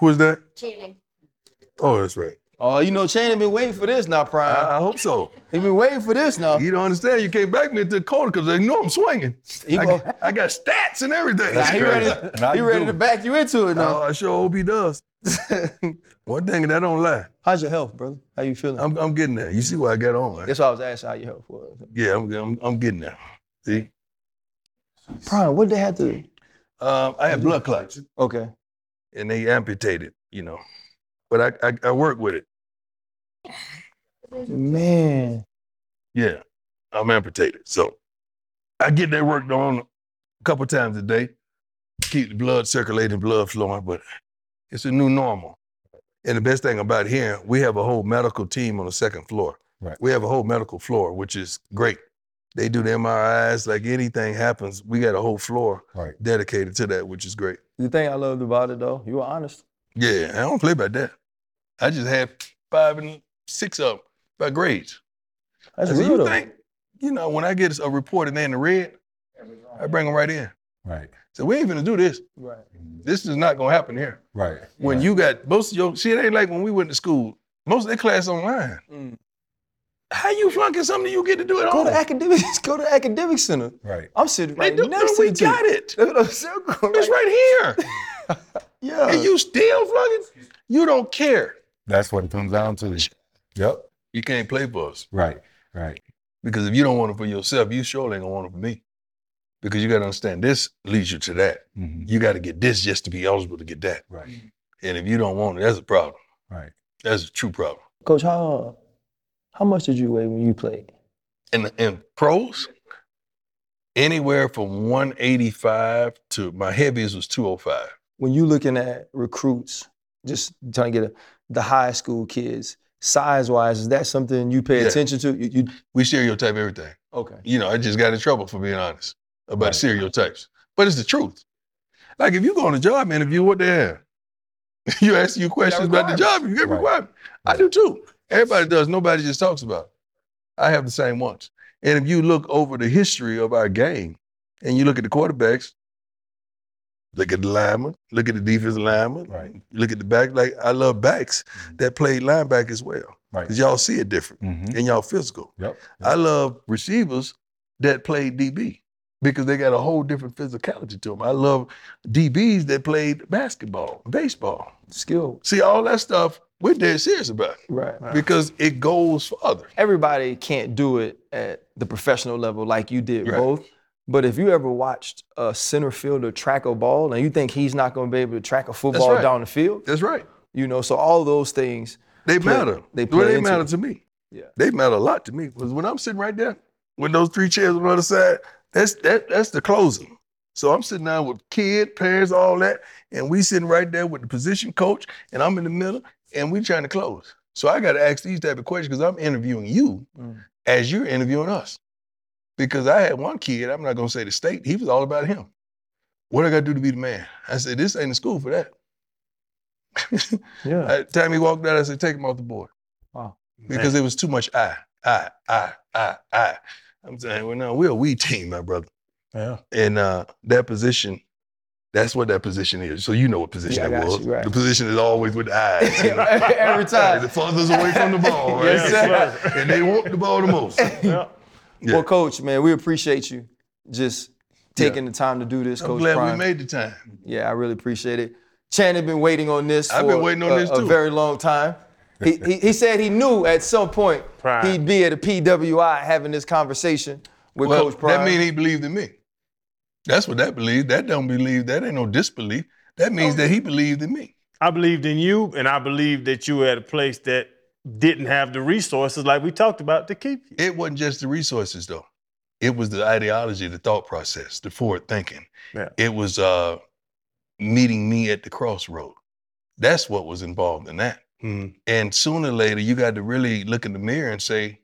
Who is that? Channing. Oh, that's right. Oh, you know, Channing been waiting for this now, Prime. I, I hope so. he been waiting for this now. You don't understand. You came back me into the corner because they know I'm swinging. He I, go- got- I got stats and everything. Nah, he ready, Now he you ready do. to back you into it Oh, now. I sure hope he does. One thing that don't lie. How's your health, brother? How you feeling? I'm, I'm getting there. You see what I got on, man? That's why I was asking how your health was. Yeah, I'm, I'm, I'm getting there. See? Prime, what did they have to? Um, I had blood clots Okay. And they amputated, you know. But I, I, I work with it. Man. Yeah, I'm amputated. So I get that work on a couple times a day, keep the blood circulating, blood flowing, but it's a new normal. And the best thing about here, we have a whole medical team on the second floor. Right. We have a whole medical floor, which is great. They do the MRIs, like anything happens, we got a whole floor Right. dedicated to that, which is great. The thing I loved about it though, you were honest. Yeah, I don't play about that. I just had five and six of them by grades. That's I said, real you though. think, you know, when I get a report and they in the red, I bring them right in. Right. So we ain't gonna do this. Right. This is not gonna happen here. Right. When right. you got most of your see, it ain't like when we went to school. Most of their class online. Mm. How you flunking something you get to do at all? Go home? to academics. Go to academic center. Right. I'm sitting right do, next no, to we the got it. That's what I'm saying. Go It's right here. Yeah. and you still flunking? You don't care. That's what it comes down to. Yep. You can't play for us. Right. Right. Because if you don't want it for yourself, you surely ain't gonna want it for me. Because you gotta understand this leads you to that. hmm You gotta get this just to be eligible to get that. Right. And if you don't want it, that's a problem. Right. That's a true problem. Coach, how how much did you weigh when you played? In in pros, anywhere from 185 to my heaviest was 205. When you looking at recruits, just trying to get a, the high school kids, size wise, is that something you pay Yeah. attention to? You, you We stereotype everything. okay? You know, I just got in trouble for being honest about Right. stereotypes. But it's the truth. Like if you go on a job interview, what they have? you ask you questions about the job, you get Right. requirement. I do too. Everybody does. Nobody just talks about it. I have the same ones. And if you look over the history of our game and you look at the quarterbacks, look at the lineman, look at the defensive lineman, Right. look at the back. Like I love backs that played linebacker as well. Right. Because y'all see it different hmm and y'all physical. Yep. I love receivers that played DB because they got a whole different physicality to them. I love DBs that played basketball, baseball. Skill, See, all that stuff, we're dead serious about it right? because it goes further. Everybody can't do it at the professional level like you did Right. both. But if you ever watched a center fielder track a ball and you think he's not going to be able to track a football right. down the field, That's right. you know, so all those things. They Play- matter. they well, they matter it. to me. Yeah. They matter a lot to me because when I'm sitting right there with those three chairs on the other side, that's that that's the closing. So I'm sitting down with kid, parents, all that, and we sitting right there with the position coach, and I'm in the middle, and we're trying to close. So I got to ask these type of questions because I'm interviewing you Mm. as you're interviewing us. Because I had one kid, I'm not gonna say the state, he was all about him. What I got to do to be the man? I said, this ain't the school for that. Yeah. At the time he walked out, I said, take him off the board. Wow. Because it was too much I, I, I, I, I. I'm saying, well, no, we're a we team, my brother. Yeah. And uh, that position, that's what that position is. So you know what position Yeah, I that was. you, right. The position is always with the eyes. you know. Every time. the farthest away from the ball, right? Yes, sir. and they want the ball the most. Yeah. Yeah. Well, Coach, man, we appreciate you just taking the time to do this, I'm Coach glad Prime. we made the time. Yeah, I really appreciate it. Channing been waiting on this for I've been waiting on a, this a very long time. He, he, he said he knew at some point Prime. he'd be at a PWI having this conversation with Well, Coach Prime. that means he believed in me. That's what that believe. That don't believe. That ain't no disbelief. That means that he believed in me. I believed in you, and I believed that you were at a place that didn't have the resources like we talked about to keep you. It wasn't just the resources though. It was the ideology, the thought process, the forward thinking. Yeah. It was uh, meeting me at the crossroad. That's what was involved in that. Mhm. And sooner or later, you got to really look in the mirror and say,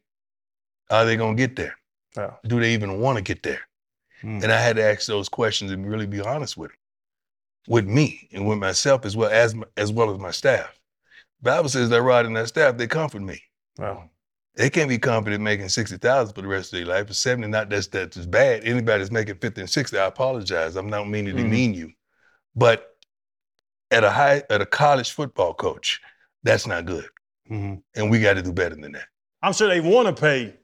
are they going to get there? Yeah. Do they even want to get there? Mm. And I had to ask those questions and really be honest with them, with me and with myself as well as my, as well as my staff. Bible says that rod and that staff, they comfort me. Well, They can't be confident making sixty thousand for the rest of their life. But seventy, not that's that's bad. Anybody that's making fifty and sixty, I apologize. I'm not meaning to Mhm. demean you, but at a high at a college football coach, that's not good. Mhm. And we got to do better than that. I'm sure they want to pay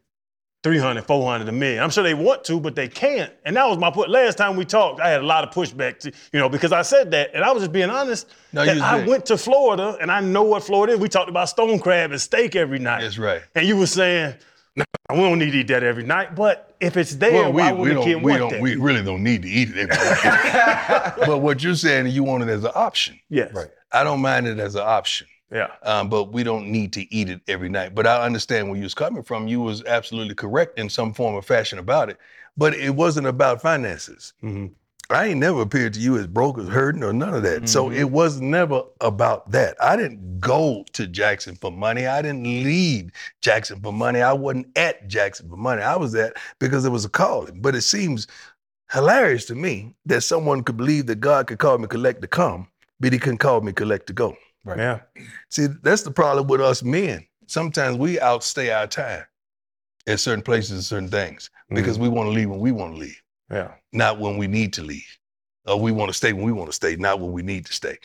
300, 400 a million. I'm sure they want to, but they can't. And that was my point. Last time we talked, I had a lot of pushback, to, you know, because I said that, and I was just being honest. No, that I being- went to Florida, and I know what Florida is. We talked about stone crab and steak every night. That's right. And you were saying, no, we don't need to eat that every night. But if it's there, Well, we, why we would the kid don't we want don't that? we really don't need to eat it every day. but what you're saying, you want it as an option. yes. Right. I don't mind it as an option. Yeah. um, but we don't need to eat it every night. But I understand where you was coming from. You was absolutely correct in some form or fashion about it. But it wasn't about finances. hmm I ain't never appeared to you as broke or hurting or none of that. So Mhm. it was never about that. I didn't go to Jackson for money. I didn't leave Jackson for money. I wasn't at Jackson for money. I was at because it was a calling. But it seems hilarious to me that someone could believe that God could call me collect to come, but he couldn't call me collect to go. Right. Yeah. See, that's the problem with us men. Sometimes we outstay our time at certain places and certain things because mm-hmm. we want to leave when we want to leave, Yeah. not when we need to leave. Or we want to stay when we want to stay, not when we need to stay.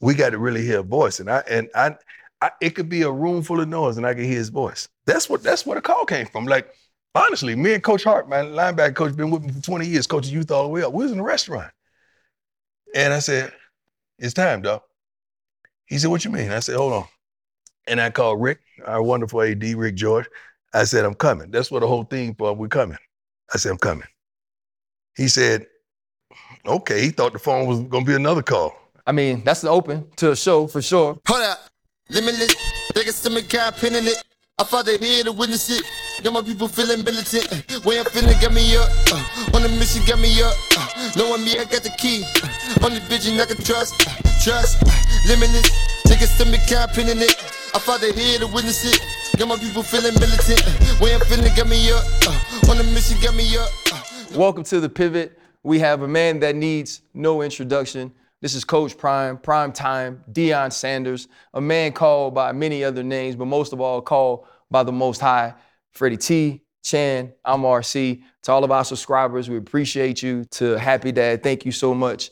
We got to really hear a voice, and I and I, I, it could be a room full of noise, and I can hear his voice. That's what that's where the call came from. Like honestly, me and Coach Hart, my linebacker coach, been with me for 20 years, coaching youth all the way up. We was in a restaurant, and I said, "It's time, dog." He said, What you mean? I said, Hold on. And I called Rick, our wonderful AD, Rick George. I said, I'm coming. That's what the whole thing for. We're coming. I said, I'm coming. He said, Okay. He thought the phone was going to be another call. I mean, that's the open to a show for sure. Hold up. Limitless. Niggas to me got pin in it. I fought they here to witness it. Got my people feeling militant. Way I'm feeling got me up. Uh, on the mission got me up. Uh, knowing me, I got the key. Uh, only vision I can trust. Uh, trust. Uh, limitless. Niggas to me pin in it. I fought here to witness it. Got my people feeling militant. Way I'm feeling got me up. Uh, on mission me up. Uh, Welcome to the pivot. We have a man that needs no introduction. This is Coach Prime, Prime Time, Deion Sanders, a man called by many other names, but most of all called by the Most High, Freddie T, Chan, I'm RC. To all of our subscribers, we appreciate you. To Happy Dad, thank you so much.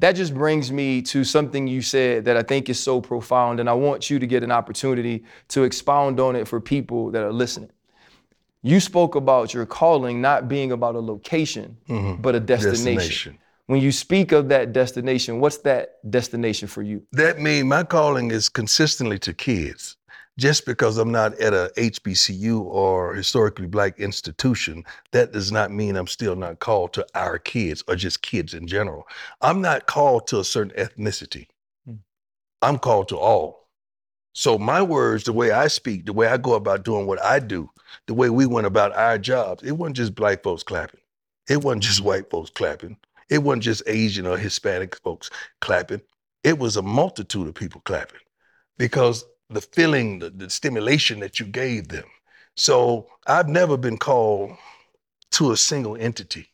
That just brings me to something you said that I think is so profound, and I want you to get an opportunity to expound on it for people that are listening. You spoke about your calling not being about a location, mm-hmm. but a destination. Destination. When you speak of that destination, what's that destination for you? That means my calling is consistently to kids. Just because I'm not at a HBCU or historically black institution, that does not mean I'm still not called to our kids or just kids in general. I'm not called to a certain ethnicity. Hmm. I'm called to all. So my words, the way I speak, the way I go about doing what I do, the way we went about our jobs, it wasn't just black folks clapping. It wasn't just white folks clapping. It wasn't just Asian or Hispanic folks clapping. It was a multitude of people clapping because the feeling, the, the stimulation that you gave them. So I've never been called to a single entity.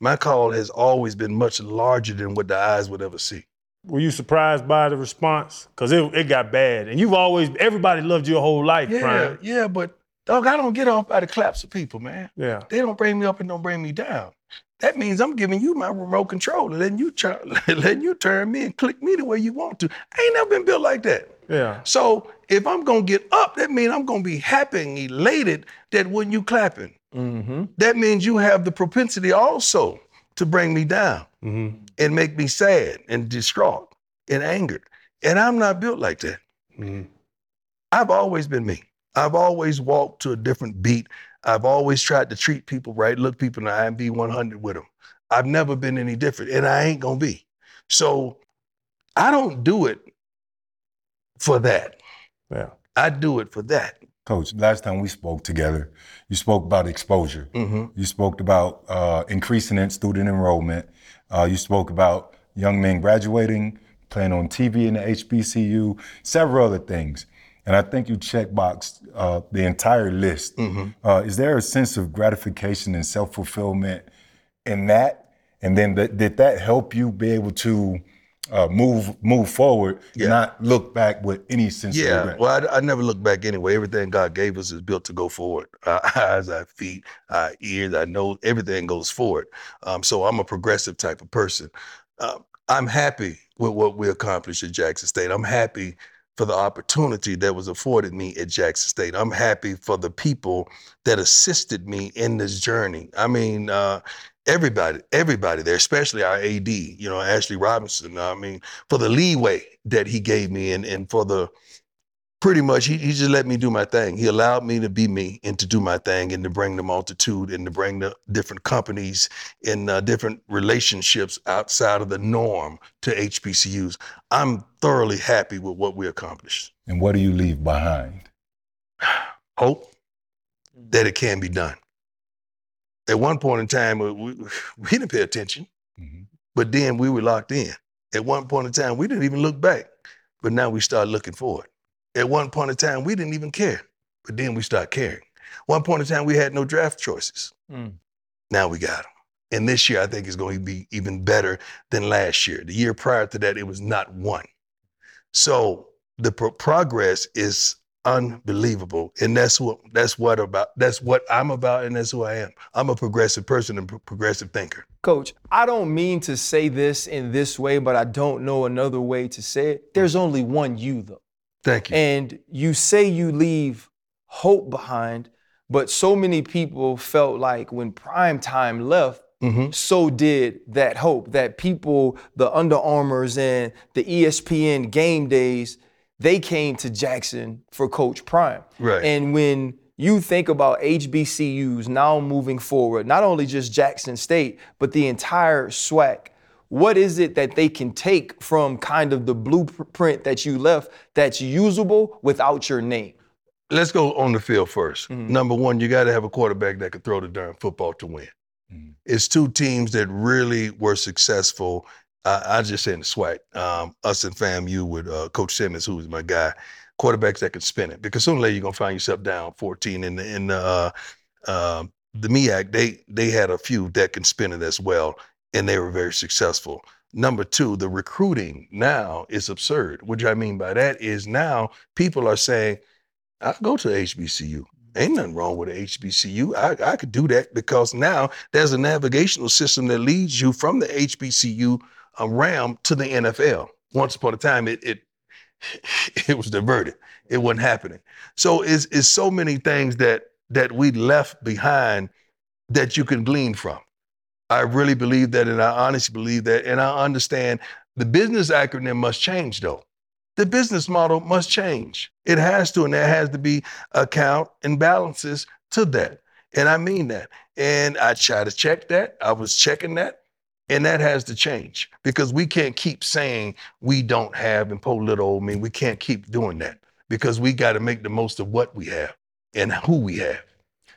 My call has always been much larger than what the eyes would ever see. Were you surprised by the response? Because it, it got bad. And you've always, everybody loved your whole life, Yeah, Prime. yeah, but dog, I don't get off by the claps of people, man. Yeah. They don't bring me up and don't bring me down. That means I'm giving you my remote control and letting you turn, letting you turn me and click me the way you want to. I ain't never been built like that. Yeah. So if I'm gonna get up, that means I'm gonna be happy and elated that when you clapping. Mm-hmm. That means you have the propensity also to bring me down hmm and make me sad and distraught and angered. And I'm not built like that. hmm I've always been me. I've always walked to a different beat. I've always tried to treat people right, look people in the eye and be 100 with them. I've never been any different, and I ain't gonna be. So I don't do it for that. Yeah. I do it for that. Coach, last time we spoke together, you spoke about exposure. hmm You spoke about uh, increasing in student enrollment. Uh, you spoke about young men graduating, playing on TV in the HBCU, several other things. And I think you checkboxed uh, the entire list. hmm Uh, is there a sense of gratification and self fulfillment in that? And then th- did that help you be able to uh, move move forward, Yeah. not look back with any sense of Yeah, regret? well, I, I never look back anyway. Everything God gave us is built to go forward. Our eyes, our feet, our ears, our nose, everything goes forward. Um, so I'm a progressive type of person. Um, I'm happy with what we accomplished at Jackson State. I'm happy for the opportunity that was afforded me at Jackson State. I'm happy for the people that assisted me in this journey. I mean, uh, everybody, everybody there, especially our AD, you know, Ashley Robinson. I mean, for the leeway that he gave me and, and for the pretty much he, he just let me do my thing. He allowed me to be me and to do my thing and to bring the multitude and to bring the different companies and uh, different relationships outside of the norm to HBCUs. I'm thoroughly happy with what we accomplished. And what do you leave behind? Hope that it can be done. At one point in time, we, we we didn't pay attention, Mhm. but then we were locked in. At one point in time, we didn't even look back, but now we start looking forward. At one point in time, we didn't even care, but then we start caring. One point in time, we had no draft choices. Mm. Now we got them. And this year, I think is going to be even better than last year. The year prior to that, it was not one. So the pro- progress is unbelievable, and that's what that's what about that's what I'm about, and that's who I am. I'm a progressive person and pro- progressive thinker. Coach, I don't mean to say this in this way, but I don't know another way to say it. There's only one you, though. Thank you. And you say you leave hope behind, but so many people felt like when prime time left, Mhm. so did that hope. That people, the Under Armours and the ESPN game days, they came to Jackson for Coach Prime. Right. And when you think about HBCUs now moving forward, not only just Jackson State, but the entire SWAC, what is it that they can take from kind of the blueprint that you left that's usable without your name? Let's go on the field 1st Mhm. Number one, you got to have a quarterback that can throw the darn football to win. Mhm. It's two teams that really were successful. Uh, I just say in the SWAC, um, us and FAMU with uh, Coach Simmons, who is my guy, quarterbacks that can spin it. Because sooner or later you're gonna find yourself down 14 in the in the uh, uh, the MEAC. They they had a few that can spin it as well, and they were very successful. Number two, the recruiting now is absurd. What I mean by that is now people are saying, I'll go to HBCU. Ain't nothing wrong with HBCU. I, I could do that because now there's a navigational system that leads you from the HBCU around to the NFL. Once upon a time, it it it was diverted. It wasn't happening. So it's, it's so many things that that we left behind that you can glean from. I really believe that, and I honestly believe that, and I understand the business acronym must change though. The business model must change. It has to, and there has to be account and balances to that. And I mean that. And I try to check that. I was checking that. And that has to change because we can't keep saying we don't have and poor little old me. We can't keep doing that because we got to make the most of what we have and who we have.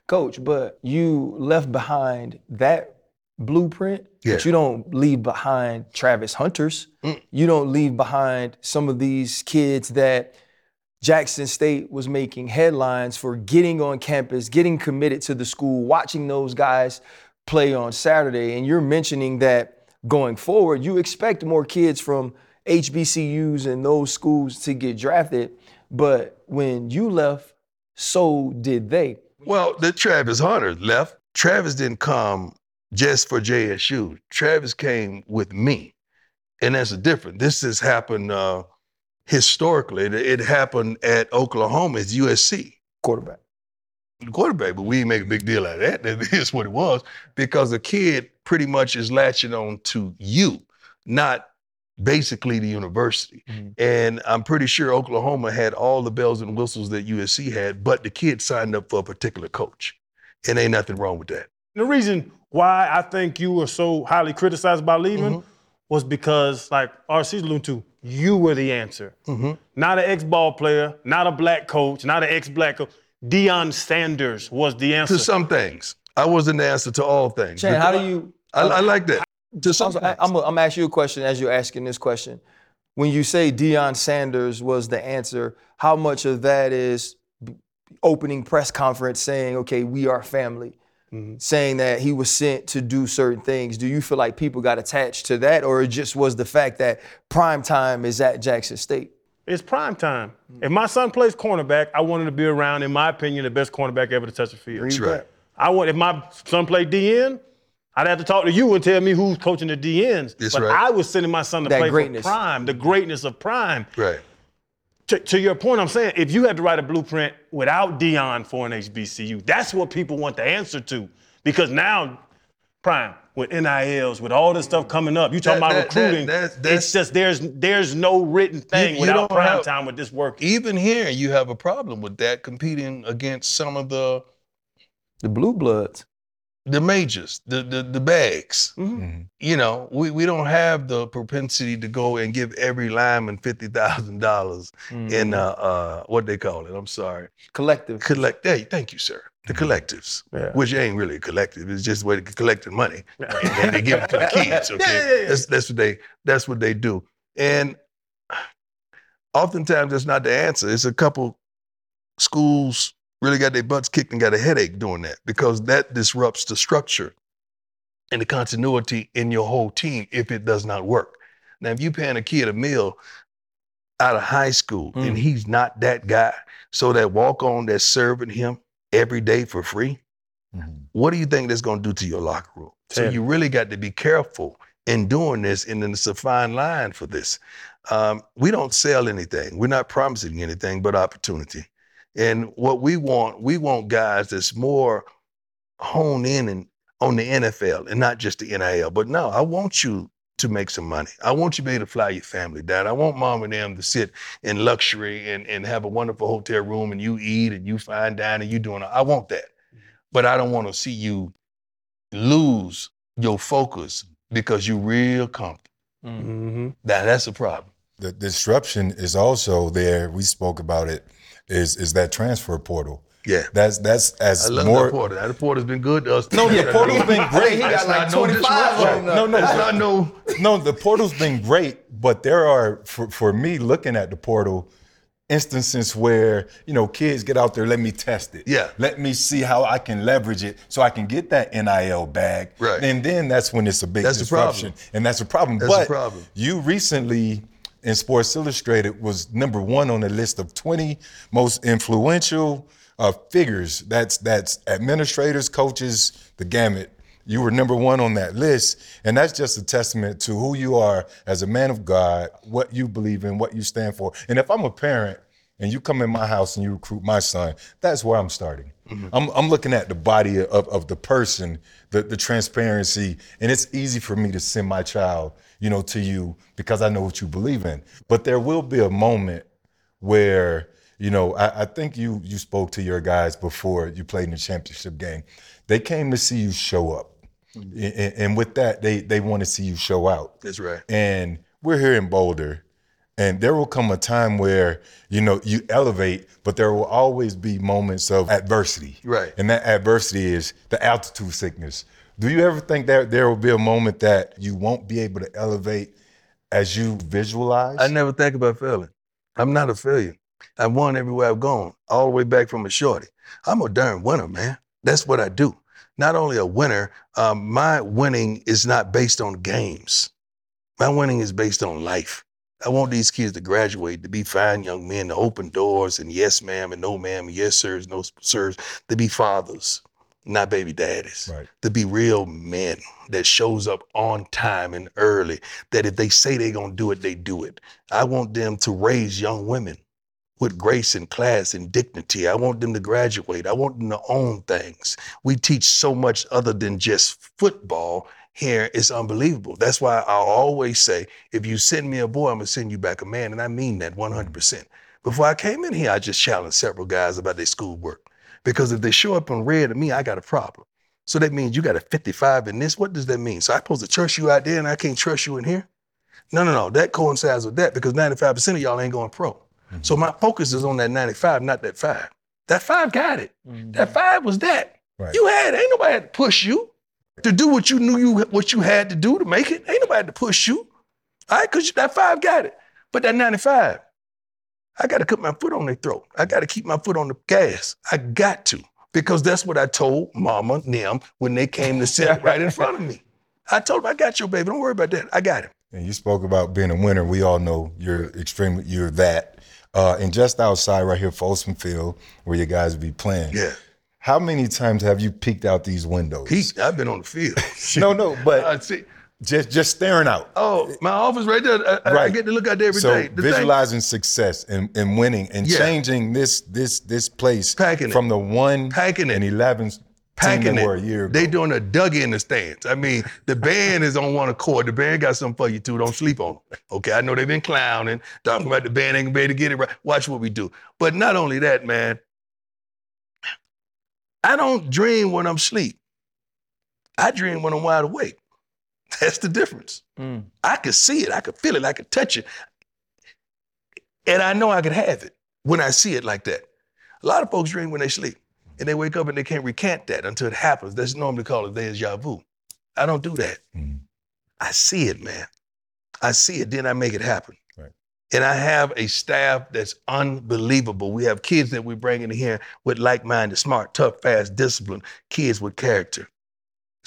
Coach, but you left behind that blueprint, Yeah. but you don't leave behind Travis Hunters. Mm. You don't leave behind some of these kids that Jackson State was making headlines for getting on campus, getting committed to the school, watching those guys play on Saturday. And you're mentioning that going forward, you expect more kids from HBCUs and those schools to get drafted. But when you left, so did they. Well, the Travis Hunter left. Travis didn't come just for JSU. Travis came with me. And that's a difference. This has happened uh, historically. It, it happened at Oklahoma, it's USC. Quarterback. The quarterback, but we didn't make a big deal out of that. That is what it was because the kid pretty much is latching on to you, not basically the university. Mhm. And I'm pretty sure Oklahoma had all the bells and whistles that USC had, but the kid signed up for a particular coach. And ain't nothing wrong with that. The reason why I think you were so highly criticized by leaving Mhm. was because, like RC's alluding to, you were the answer. Mhm. Not an ex-ball player, not a black coach, not an ex-black coach. Deion Sanders was the answer. To some things, I wasn't the answer to all things. Shane, how do you? I, I like that. To some Also, things. I, am gonna I'm ask you a question as you're asking this question. When you say Deion Sanders was the answer, how much of that is opening press conference saying, "Okay, we are family," mm-hmm. saying that he was sent to do certain things? Do you feel like people got attached to that, or it just was the fact that prime time is at Jackson State? It's prime time. If my son plays cornerback, I want him to be around, in my opinion, the best cornerback ever to touch the field. That's right. I want if my son played DN, I'd have to talk to you and tell me who's coaching the DNs. That's but right. I was sending my son to That play greatness. for Prime, the greatness of Prime. Right. To, to your point, I'm saying if you had to write a blueprint without Deion for an HBCU, that's what people want the answer to. Because now, Prime, with NILs, with all this stuff coming up, you talking That- about that- that- recruiting. that's- that's- it's just there's there's no written thing you without don't prime have- time with this work. Even here, you have a problem with that competing against some of the The blue bloods. The majors, the the, the bags. Mhm. You know, we, we don't have the propensity to go and give every lineman fifty thousand dollars in uh, uh what they call it. I'm sorry, collective. collect. Hey, thank you, sir. The collectives, Yeah. which ain't really a collective. It's just where they collecting money and they give it to the kids. Okay, Yeah, yeah, yeah. That's that's what they that's what they do. And oftentimes that's not the answer. It's a couple schools really got their butts kicked and got a headache doing that because that disrupts the structure and the continuity in your whole team if it does not work. Now, if you're paying a kid a meal out of high school Mm. and he's not that guy, so that walk on that's serving him every day for free, Mhm. what do you think that's going to do to your locker room? So you really got to be careful in doing this, and then it's a fine line for this. Um, we don't sell anything. We're not promising anything but opportunity. And what we want, we want guys that's more honed in and on the NFL and not just the NIL. But no, I want you to make some money. I want you to be able to fly your family down. I want mom and them to sit in luxury and, and have a wonderful hotel room and you eat and you fine dine and you doing I want that. But I don't want to see you lose your focus because you're real comfortable. Mm-hmm. Now that's a problem. The disruption is also there. We spoke about it. Is is that transfer portal? Yeah. That's that's as I love more. that Porter. That Porter's been good to us. No, the portal's been great. He got like no 25 disruption. of them. No, no, That's but- not no. No, the portal's been great, but there are for, for me looking at the portal instances where you know kids get out there. Let me test it. Yeah. Let me see how I can leverage it so I can get that NIL bag. Right. And then that's when it's a big That's the problem. disruption, and that's a problem. That's the but problem. you recently in Sports Illustrated was number one on the list of 20 most influential uh, figures. That's that's administrators, coaches, the gamut. You were number one on that list, and that's just a testament to who you are as a man of God, what you believe in, what you stand for. And if I'm a parent and you come in my house and you recruit my son, that's where I'm starting. I'm, I'm looking at the body of, of the person, the, the transparency, and it's easy for me to send my child, you know, to you because I know what you believe in. But there will be a moment where, you know, I, I think you you spoke to your guys before you played in the championship game. They came to see you show up. Mm-hmm. And, and with that, they they want to see you show out. That's right. And we're here in Boulder, and there will come a time where you know you elevate, but there will always be moments of adversity. Right. And that adversity is the altitude sickness. Do you ever think that there will be a moment that you won't be able to elevate as you visualize? I never think about failing. I'm not a failure. I've won everywhere I've gone, all the way back from a shorty. I'm a darn winner, man. That's what I do. Not only a winner, um, my winning is not based on games. My winning is based on life. I want these kids to graduate, to be fine young men, to open doors and yes, ma'am, and no, ma'am, and yes, sirs, no, sirs, to be fathers, not baby daddies Right. to be real men that shows up on time and early that if they say they're going to do it they do it. I want them to raise young women with grace and class and dignity. I want them to graduate. I want them to own things. We teach so much other than just football here. It's unbelievable. That's why i always say if you send me a boy i'm going to send you back a man and i mean that 100% mm. before i came in here i just challenged several guys about their schoolwork because if they show up on red to me i got a problem so that means you got a 55 in this. What does that mean? So I supposed to trust you out there and I can't trust you in here? No, no, no. That coincides with that because 95% of y'all ain't going pro. Mm-hmm. So my focus is on that 95, not that five. That five got it. Mm-hmm. That five was that. Right. You had it. Ain't nobody had to push you to do what you knew you what you had to do to make it. Ain't nobody had to push you. All right, because that five got it. But that 95, I got to put my foot on their throat. I got to keep my foot on the gas. I got to because that's what I told Mama and them when they came to sit right in front of me. I told them, I got your baby. Don't worry about that. I got him. And you spoke about being a winner. We all know you're extremely you're that. Uh, and just outside right here, Folsom Field, where you guys be playing. Yeah. How many times have you peeked out these windows? Pete, I've been on the field. No, no, but I see. Just just staring out. Oh, my office right there. I, I- I Right. get to look out there every so day. The thing- visualizing success and, and winning and Yeah. changing this this this place Packing it. from the one Packing it. and eleven packing it. were a year ago. They doing a Dougie in the stands. I mean, the band is on one accord. The band got something for you too. Don't sleep on them. Okay, I know they've been clowning, talking about the band ain't gonna be able to get it right. Watch what we do. But not only that, man. I don't dream when I'm asleep. I dream when I'm wide awake. That's the difference. Mm. I could see it, I could feel it, I could touch it. And I know I could have it when I see it like that. A lot of folks dream when they sleep and they wake up and they can't recant that until it happens. That's normally called a deja vu. I don't do that. Mhm. I see it, man. I see it, then I make it happen. Right. And I have a staff that's unbelievable. We have kids that we bring in here with like-minded, smart, tough, fast, disciplined kids with character.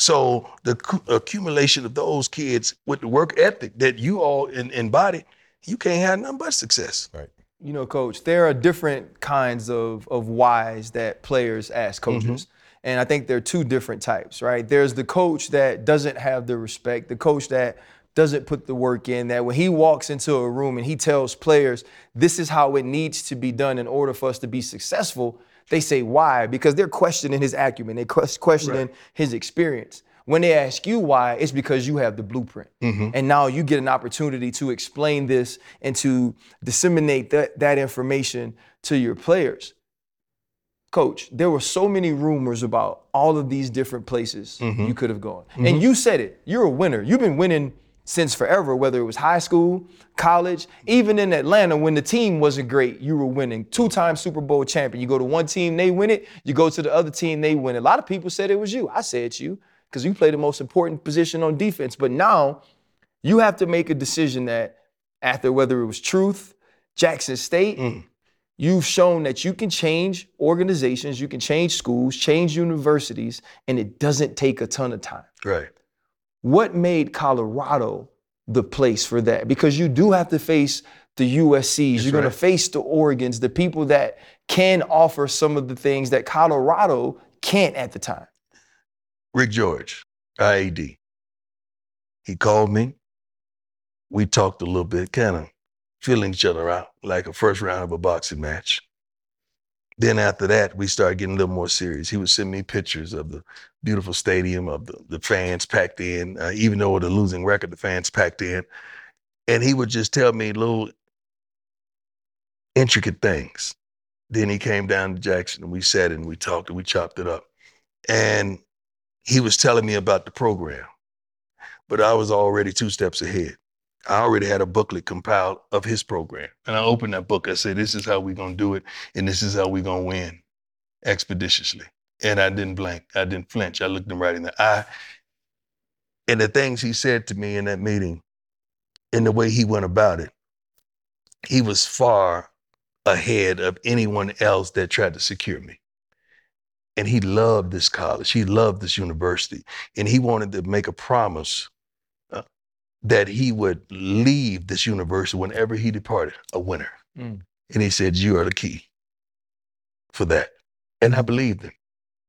So the accumulation of those kids with the work ethic that you all embody, you can't have nothing but success. Right. You know, coach, there are different kinds of, of whys that players ask mm-hmm. coaches. And I think there are two different types, right? There's the coach that doesn't have the respect, the coach that doesn't put the work in, that when he walks into a room and he tells players, this is how it needs to be done in order for us to be successful, they say, why? Because they're questioning his acumen, they're ques- questioning his experience. When they ask you why, it's because you have the blueprint. Mm-hmm. And now you get an opportunity to explain this and to disseminate that, that information to your players. Coach, there were so many rumors about all of these different places mm-hmm. you could have gone. And mm-hmm. you said it. You're a winner. You've been winning since forever, whether it was high school, college, even in Atlanta when the team wasn't great, you were winning. Two-time Super Bowl champion. You go to one team, they win it. You go to the other team, they win it. A lot of people said it was you. I said you because you play the most important position on defense. But now you have to make a decision that after whether it was Truth, Jackson State, mm. you've shown that you can change organizations, you can change schools, change universities, and it doesn't take a ton of time. Right. What made Colorado the place for that? Because you do have to face the USCs, you're going to face the Oregons, the people that can offer some of the things that Colorado can't at the time. Rick George, IAD. He called me. We talked a little bit, kind of feeling each other out like a first round of a boxing match. Then after that, we started getting a little more serious. He would send me pictures of the beautiful stadium, of the, the fans packed in, uh, even though the losing record, the fans packed in. And he would just tell me little intricate things. Then he came down to Jackson and we sat and we talked and we chopped it up. And he was telling me about the program, but I was already two steps ahead. I already had a booklet compiled of his program. And I opened that book. I said, This is how we're going to do it, and this is how we're going to win expeditiously. And I didn't blink. I didn't flinch. I looked him right in the eye. And the things he said to me in that meeting, and the way he went about it, he was far ahead of anyone else that tried to secure me and he loved this college. He loved this university, and he wanted to make a promise that he would leave this universe whenever he departed a winner. Mm. And he said, "You are the key for that." And I believed him,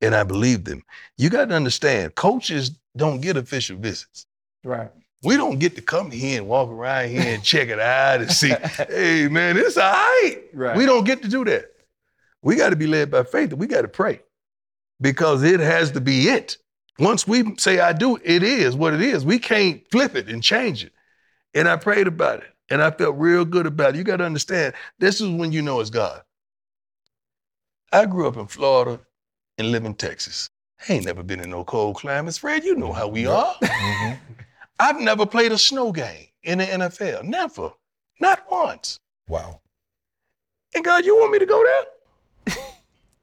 and I believed him. You got to understand, coaches don't get official visits. Right. We don't get to come here and walk around here and check it out and see, hey man, it's all right. Right. We don't get to do that. We got to be led by faith and we got to pray because it has to be it. Once we say I do, it is what it is. We can't flip it and change it. And I prayed about it and I felt real good about it. You got to understand, this is when you know it's God. I grew up in Florida and live in Texas. I ain't never been in no cold climates. Fred, you know how we are. Mhm. I've never played a snow game in the NFL. Never. Not once. Wow. And God, you want me to go there?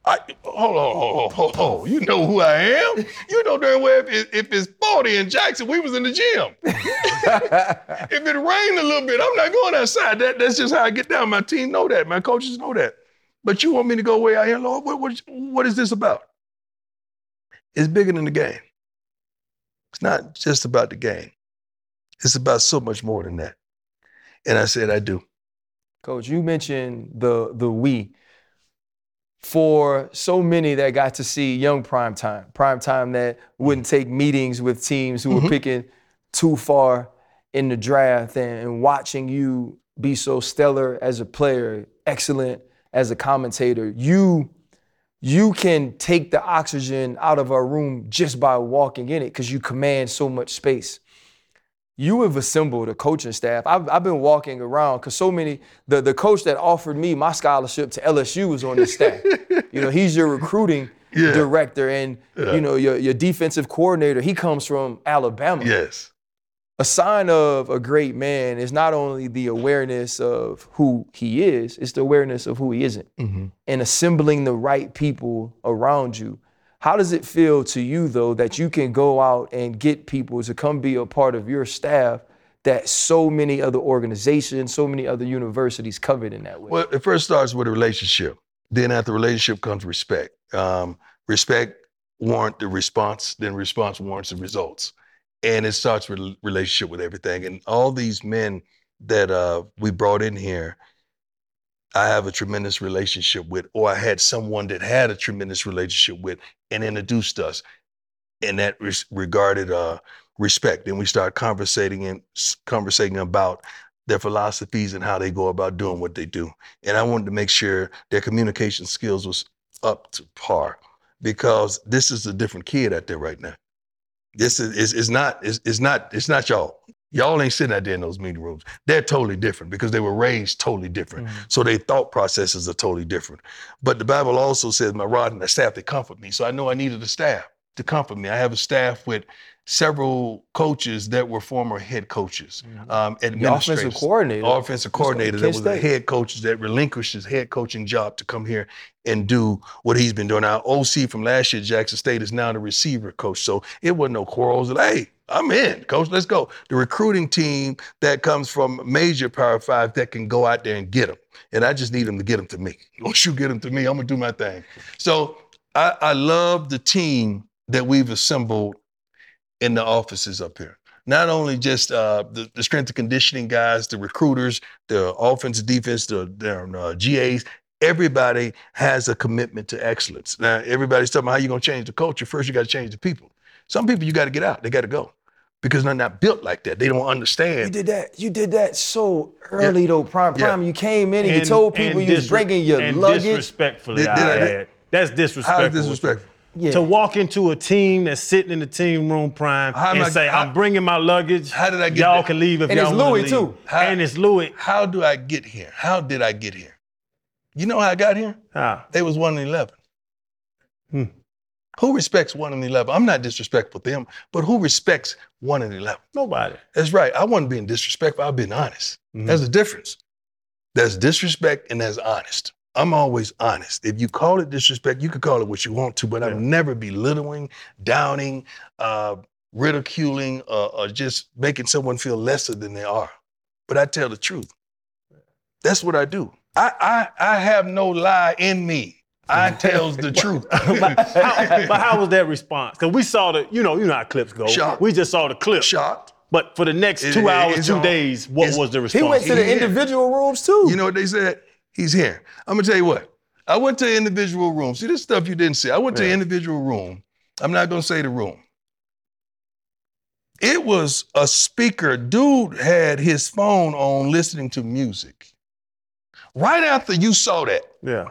I, hold on, hold on, hold on. You know who I am. You know darn well if, it- if it's 40 in Jackson, we was in the gym. if it rained a little bit, I'm not going outside. That, that's just how I get down. My team know that. My coaches know that. But you want me to go way out here, Lord? What, what, what is this about? It's bigger than the game. It's not just about the game. It's about so much more than that. And I said, I do. Coach, you mentioned the the we. For so many that got to see young prime time, prime time that wouldn't take meetings with teams who were mm-hmm. picking too far in the draft and, and watching you be so stellar as a player, excellent as a commentator, you you can take the oxygen out of our room just by walking in it because you command so much space. You have assembled a coaching staff. I've, I've been walking around because so many, the, the coach that offered me my scholarship to LSU was on this staff. you know, he's your recruiting Yeah. director and, you know, your, your defensive coordinator. He comes from Alabama Yes. a sign of a great man is not only the awareness of who he is, it's the awareness of who he isn't. Mm-hmm. And assembling the right people around you. How does it feel to you, though, that you can go out and get people to come be a part of your staff that so many other organizations, so many other universities covered in that way? Well, it first starts with a relationship. Then after relationship comes respect. Um, respect warrant the response, then response warrants the results. And it starts with relationship with everything. And all these men that uh, we brought in here, I have a tremendous relationship with, or I had someone that had a tremendous relationship with and introduced us. And that res- regarded uh, respect. Then we start conversating and conversating about their philosophies and how they go about doing what they do. And I wanted to make sure their communication skills was up to par because this is a different kid out there right now. This is is, is not is, is not it's not y'all. Y'all ain't sitting out there in those meeting rooms. They're totally different because they were raised totally different. Mm-hmm. So their thought processes are totally different. But the Bible also says, "My rod and the staff they comfort me." So I know I needed a staff to comfort me. I have a staff with several coaches that were former head coaches, um, the offensive coordinator. offensive coordinator that was a head coach that relinquished his head coaching job to come here and do what he's been doing. Our OC from last year, Jackson State, is now the receiver coach. So it wasn't no quarrels. Like, Hey, I'm in, coach. Let's go. The recruiting team that comes from major Power Five that can go out there and get them. And I just need them to get them to me. Once you get them to me, I'm gonna do my thing. So I, I love the team that we've assembled in the offices up here. Not only just uh, the, the strength and conditioning guys, the recruiters, the offense, defense, the, the uh, GAs, everybody has a commitment to excellence. Now, everybody's talking about how you're going to change the culture. First, you got to change the people. Some people, you got to get out. They got to go because they're not built like that. They don't understand. You did that. You did that so early though, prime Yeah. You came in and, you told people you was disre- bringing your and luggage. disrespectfully, Did- did I I- did- add. That's disrespectful. How is disrespectful? Yeah. To walk into a team that's sitting in the team room prime How am and I- say, how- I'm bringing my luggage. How did I get Y'all there? can leave if And y'all it's wanna Louis, leave." too. How- and it's Louis. How do I get here? How did I get here? You know how I got here? Ah, They was one and eleven. Hmm. Who respects one and eleven? I'm not disrespectful to them, but who respects one and eleven? nobody. That's right. I wasn't being disrespectful. I've been honest. Mhm. There's a difference. There's disrespect and there's honest. I'm always honest. If you call it disrespect, you can call it what you want to, but I'm never belittling, downing, uh, ridiculing, uh, or just making someone feel lesser than they are. But I tell the truth. That's what I do. I I, I have no lie in me. I tells the truth. but, how, but how was that response? Because we saw the, you know, you know how clips go. Shocked. We just saw the clip. Shocked. But for the next two it- hours, two on. days, what It's- was the response? he went to the individual rooms too. You know what they said? He's here. I'm gonna tell you what. I went to individual room. See this stuff you didn't see. I went to Yeah. individual room. I'm not gonna say the room. It was a speaker. Dude had his phone on listening to music. Right after you saw that. yeah.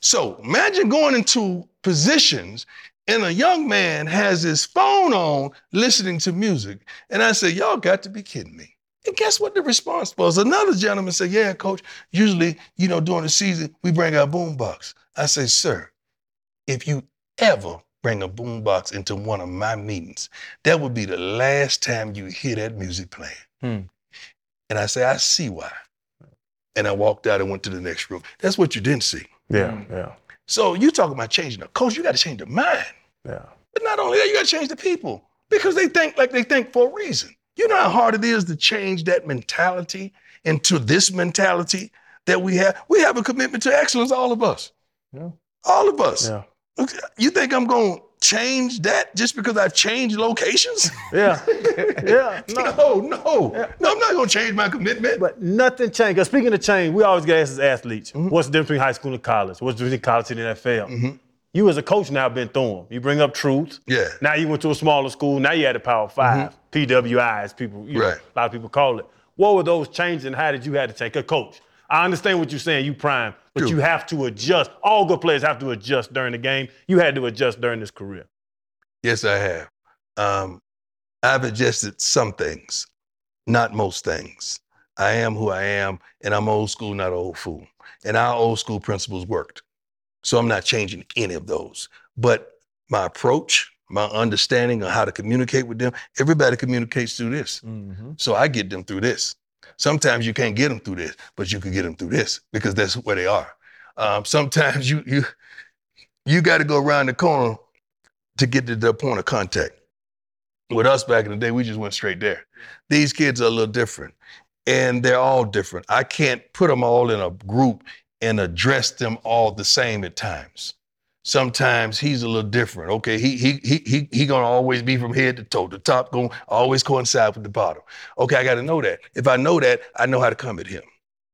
So imagine going into positions and a young man has his phone on listening to music. And I said, Y'all got to be kidding me. And guess what the response was? Another gentleman said, Yeah, coach, usually, you know, during the season, we bring our boombox. I say, Sir, if you ever bring a boombox into one of my meetings, that would be the last time you hear that music playing. Hmm. And I say, I see why. And I walked out and went to the next room. That's what you didn't see. Yeah. Yeah. So you talking about changing the coach, you got to change the mind. Yeah. But not only that, you got to change the people because they think like they think for a reason. You know how hard it is to change that mentality into this mentality that we have? We have a commitment to excellence, all of us. Yeah. All of us. Yeah. You think I'm going to change that just because I've changed locations? Yeah. yeah. No. No, no. No, I'm not gonna change my commitment. But nothing changed. Because speaking of change, we always get asked as athletes, Mm-hmm. what's the difference between high school and college? What's the difference between college and the NFL? Mm-hmm. You as a coach now been through them. You bring up truth. Yeah. Now you went to a smaller school. Now you had a Power 5 PWI as people, you know, Mm-hmm. Right. a lot of people call it. What were those changes and how did you have to take a coach? I understand what you're saying, you prime, but True. you have to adjust. All good players have to adjust during the game. You had to adjust during this career. Yes, I have. Um, I've adjusted some things, not most things. I am who I am, and I'm old school, not old fool. And our old school principles worked. So I'm not changing any of those. But my approach, my understanding of how to communicate with them, everybody communicates through this. So I get them through this. Sometimes you can't get them through this, but you can get them through this because that's where they are. Um, sometimes you you you got to go around the corner to get to the point of contact. With us back in the day, we just went straight there. These kids are a little different, and they're all different. I can't put them all in a group and address them all the same at times. Sometimes he's a little different. Okay, he he he he he gonna always be from head to toe. The top gonna always coincide with the bottom. Okay, I got to know that. If I know that, I know how to come at him.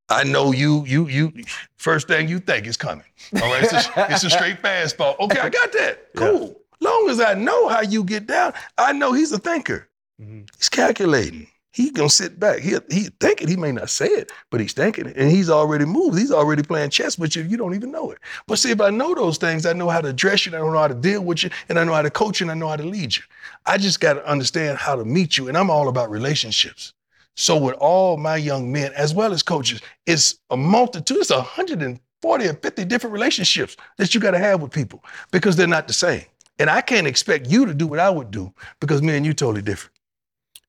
I know you, you, you. First thing you think is coming. All right, it's a, it's a straight fastball. Okay, I got that. Cool. Long as I know how you get down, I know he's a thinker. Mm-hmm. He's calculating. He gonna sit back. He he thinking. He may not say it, but he's thinking it, and he's already moved. He's already playing chess with you. You don't even know it. But see, if I know those things, I know how to address you. and I know how to deal with you, and I know how to coach you, and I know how to lead you. I just got to understand how to meet you, and I'm all about relationships. So with all my young men, as well as coaches, it's a multitude. It's a 140 or 50 different relationships that you got to have with people because they're not the same. And I can't expect you to do what I would do because me and you totally different.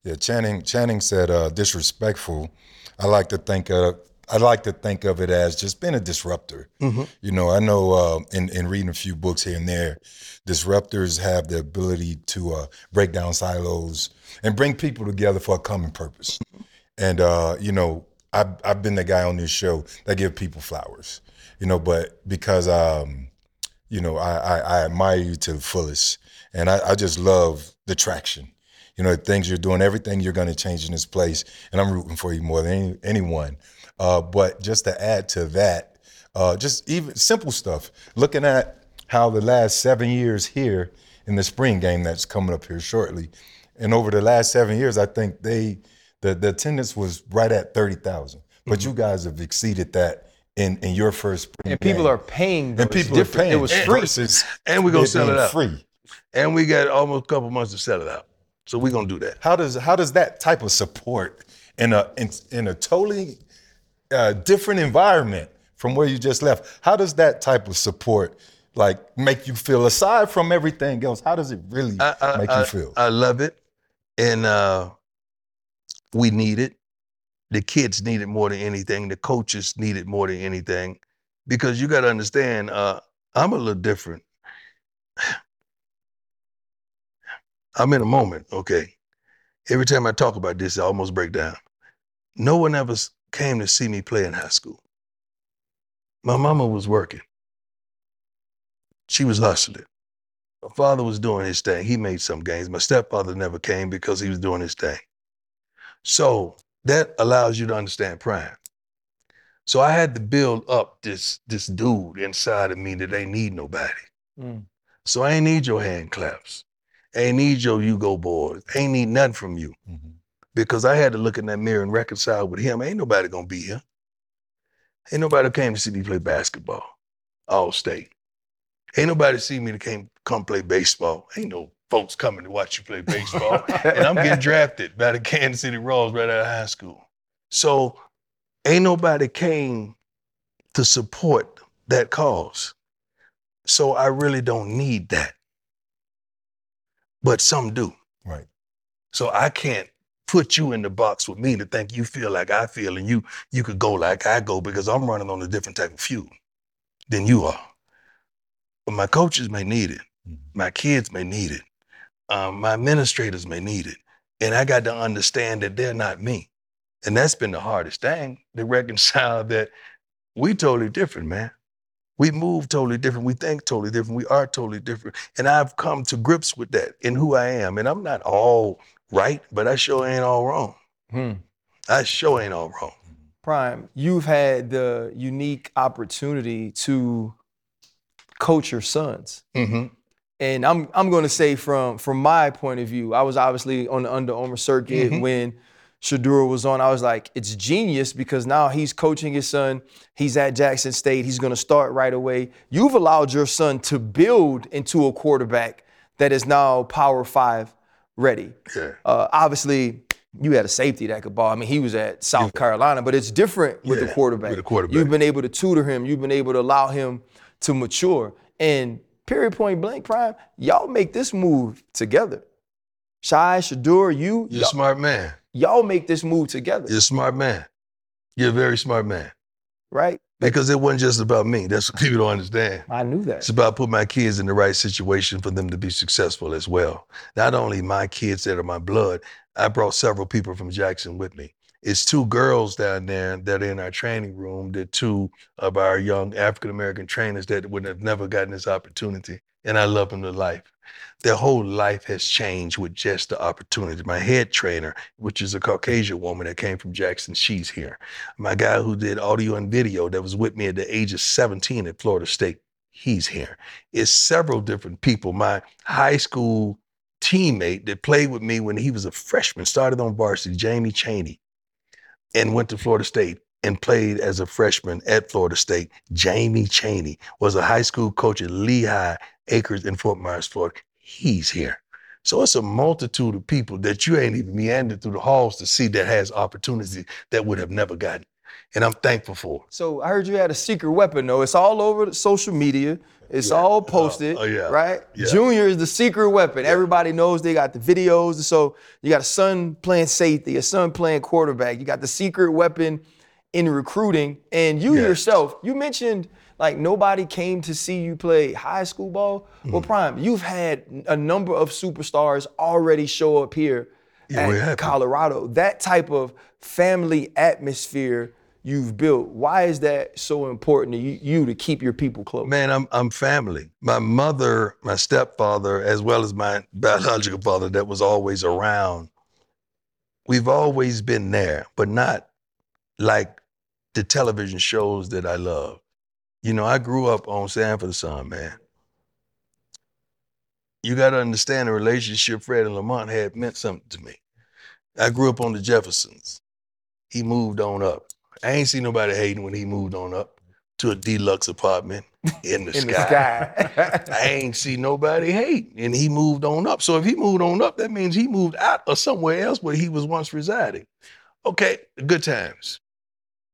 Yeah, Channing Channing said uh, disrespectful. I like to think of I like to think of it as just being a disruptor. You know, I know uh, in in reading a few books here and there, disruptors have the ability to uh, break down silos and bring people together for a common purpose. And uh, you know, I've I've been the guy on this show that give people flowers. You know, but because um, you know, I, I, I admire you to the fullest. And I, I just love the traction. You know, the things you're doing, everything you're going to change in this place. And I'm rooting for you more than any, anyone. Uh, but just to add to that, uh, just even simple stuff, looking at how the last seven years here in the spring game that's coming up here shortly, and over the last seven years, I think they the, the attendance was right at 30,000. But you guys have exceeded that in, in your first spring And people game. are paying. And It's people are paying. It was free. versus And we're gonna sell it out. free. And we got almost a couple months to sell it out. So we're gonna do that. How does how does that type of support in a in, in a totally uh, different environment from where you just left? How does that type of support like make you feel aside from everything else? How does it really I, I, make I- you feel? I love it, and uh, we need it. The kids need it more than anything. The coaches need it more than anything, because you got to understand. Uh, I'm a little different. I'm in a moment. Okay, every time I talk about this, I almost break down. No one ever came to see me play in high school. My mama was working. She was hustling. My father was doing his thing. He made some gains. My stepfather never came because he was doing his thing. So that allows you to understand prime. So I had to build up this this dude inside of me that ain't need nobody. Mm. So I ain't need your hand claps. Ain't need your you go boys. Ain't need nothing from you Mhm. because I had to look in that mirror and reconcile with him. Ain't nobody gonna be here. Ain't nobody came to see me play basketball, all state. Ain't nobody see me to came come play baseball. Ain't no folks coming to watch you play baseball. and I'm getting drafted by the Kansas City Royals right out of high school. So ain't nobody came to support that cause. So I really don't need that. But some do. Right. So I can't put you in the box with me to think you feel like I feel and you you could go like I go because I'm running on a different type of fuel than you are. But my coaches may need it. Mhm. My kids may need it. Um, my administrators may need it. And I got to understand that they're not me. And that's been the hardest thing to reconcile that we totally different, man. We move totally different. We think totally different. We are totally different. And I've come to grips with that in who I am. And I'm not all right, but I sure ain't all wrong. Hmm. I sure ain't all wrong. Prime, you've had the unique opportunity to coach your sons. Mm-hmm. And I'm I'm going to say from from my point of view, I was obviously on the Under Armour circuit Mhm. when Shedeur was on. I was like, it's genius because now he's coaching his son. He's at Jackson State. He's going to start right away. You've allowed your son to build into a quarterback that is now Power Five ready. Yeah. Uh, obviously, you had a safety that could ball. I mean, he was at South Carolina, but it's different with Yeah, the quarterback. with the quarterback. You've been able to tutor him. You've been able to allow him to mature. And period, point blank, prime, y'all make this move together. Shai, Shedeur, you, You're a smart man. Y'all make this move together, You're a smart man. You're a very smart man. right? Because it wasn't just about me. That's what people don't understand. I knew that. It's about putting my kids in the right situation for them to be successful as well. Not only my kids that are my blood, I brought several people from Jackson with me. It's two girls down there that are in our training room. They're two of our young African American trainers that would have never gotten this opportunity. And I love them to life. Their whole life has changed with just the opportunity. My head trainer, which is a Caucasian woman that came from Jackson, she's here. My guy who did audio and video that was with me at the age of 17 at Florida State, he's here. It's several different people. My high school teammate that played with me when he was a freshman, started on varsity, Jamie Cheney, and went to Florida State and played as a freshman at Florida State. Jamie Cheney was a high school coach at Lehigh Acres in Fort Myers, Florida. He's here. So it's a multitude of people that you ain't even meandered through the halls to see that has opportunities that would have never gotten. And I'm thankful for. So I heard you had a secret weapon, though. It's all over the social media. It's all oh, oh, posted, oh, yeah. right? Yeah. Junior is the secret weapon. Everybody knows they got the videos. So you got a son playing safety, a son playing quarterback. You got the secret weapon in recruiting. And you Yes. yourself, you mentioned like nobody came to see you play high school ball. Well, Mm-hmm. Prime, you've had a number of superstars already show up here Yeah, at. Colorado. That type of family atmosphere you've built. Why is that so important to you, you to keep your people close? Man, I'm I'm family. My mother, my stepfather, as well as my biological father that was always around. We've always been there, but not like the television shows that I love. You know, I grew up on Sanford Son, man. You got to understand the relationship Fred and Lamont had meant something to me. I grew up on the Jeffersons. He moved on up. I ain't seen nobody hating when he moved on up to a deluxe apartment in the in the sky. sky. I ain't see nobody hate, and he moved on up. So if he moved on up, that means he moved out or somewhere else where he was once residing. Okay, good times.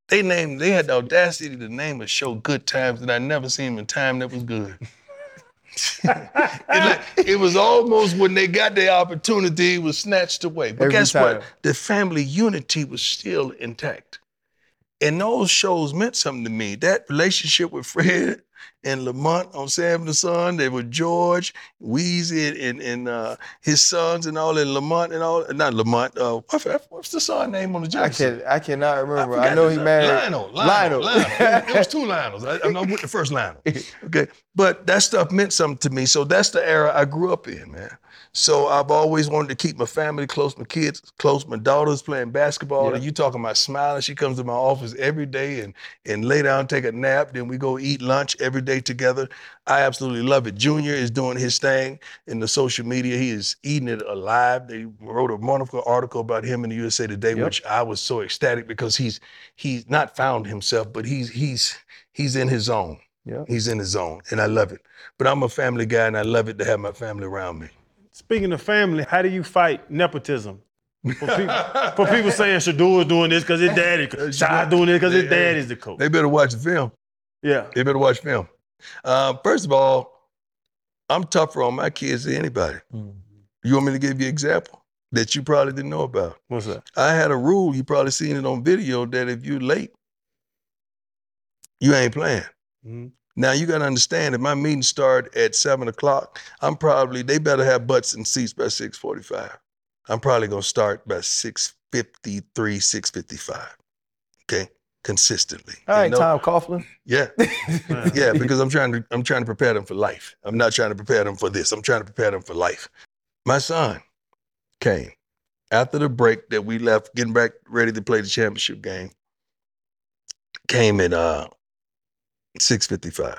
They named, they had the audacity to name a show "Good Times," and I never seen a time that was good. it, like- it was almost when they got their opportunity, it was snatched away. But Every guess time. what? The family unity was still intact. And those shows meant something to me. That relationship with Fred and Lamont on Sam the Son, they were George, Weezy, and, and uh, his sons and all, and Lamont and all, not Lamont, uh, what's, what's the son name on the I Jefferson? can I cannot remember. I, forgot know he married Lionel. Lionel. Lionel. It, it was two Lionels. I, I'm with the first Lionel. Okay. But that stuff meant something to me. So that's the era I grew up in, man. So I've always wanted to keep my family close, my kids close. My daughter's playing basketball, and you talking about smiling. She comes to my office every day and and lay down, take a nap. Then we go eat lunch every day together. I absolutely love it. Junior is doing his thing in the social media. He is eating it alive. They wrote a wonderful article about him in the USA Today, which I was so ecstatic because he's he's not found himself, but he's he's he's in his zone. Yeah. He's in his zone, and I love it. But I'm a family guy, and I love it to have my family around me. Speaking of family, how do you fight nepotism? For people, for people saying Shedeur is doing this because his daddy, Shai doing this because his Hey, dad hey, is the coach. They better watch the film. Yeah. They better watch film. Uh, first of all, I'm tougher on my kids than anybody. You want me to give you an example that you probably didn't know about? What's that? I had a rule, you probably seen it on video, that if you're late, you ain't playing. Mhm. Now you gotta understand if my meeting start at seven o'clock, I'm probably they better have butts and seats by 645. I'm probably gonna start by 653, 655. Okay. consistently. All right, And no- Tom Coughlin. Yeah, yeah, because I'm trying to I'm trying to prepare them for life. I'm not trying to prepare them for this. I'm trying to prepare them for life. My son came after the break that we left, getting back ready to play the championship game. Came at uh 6:55.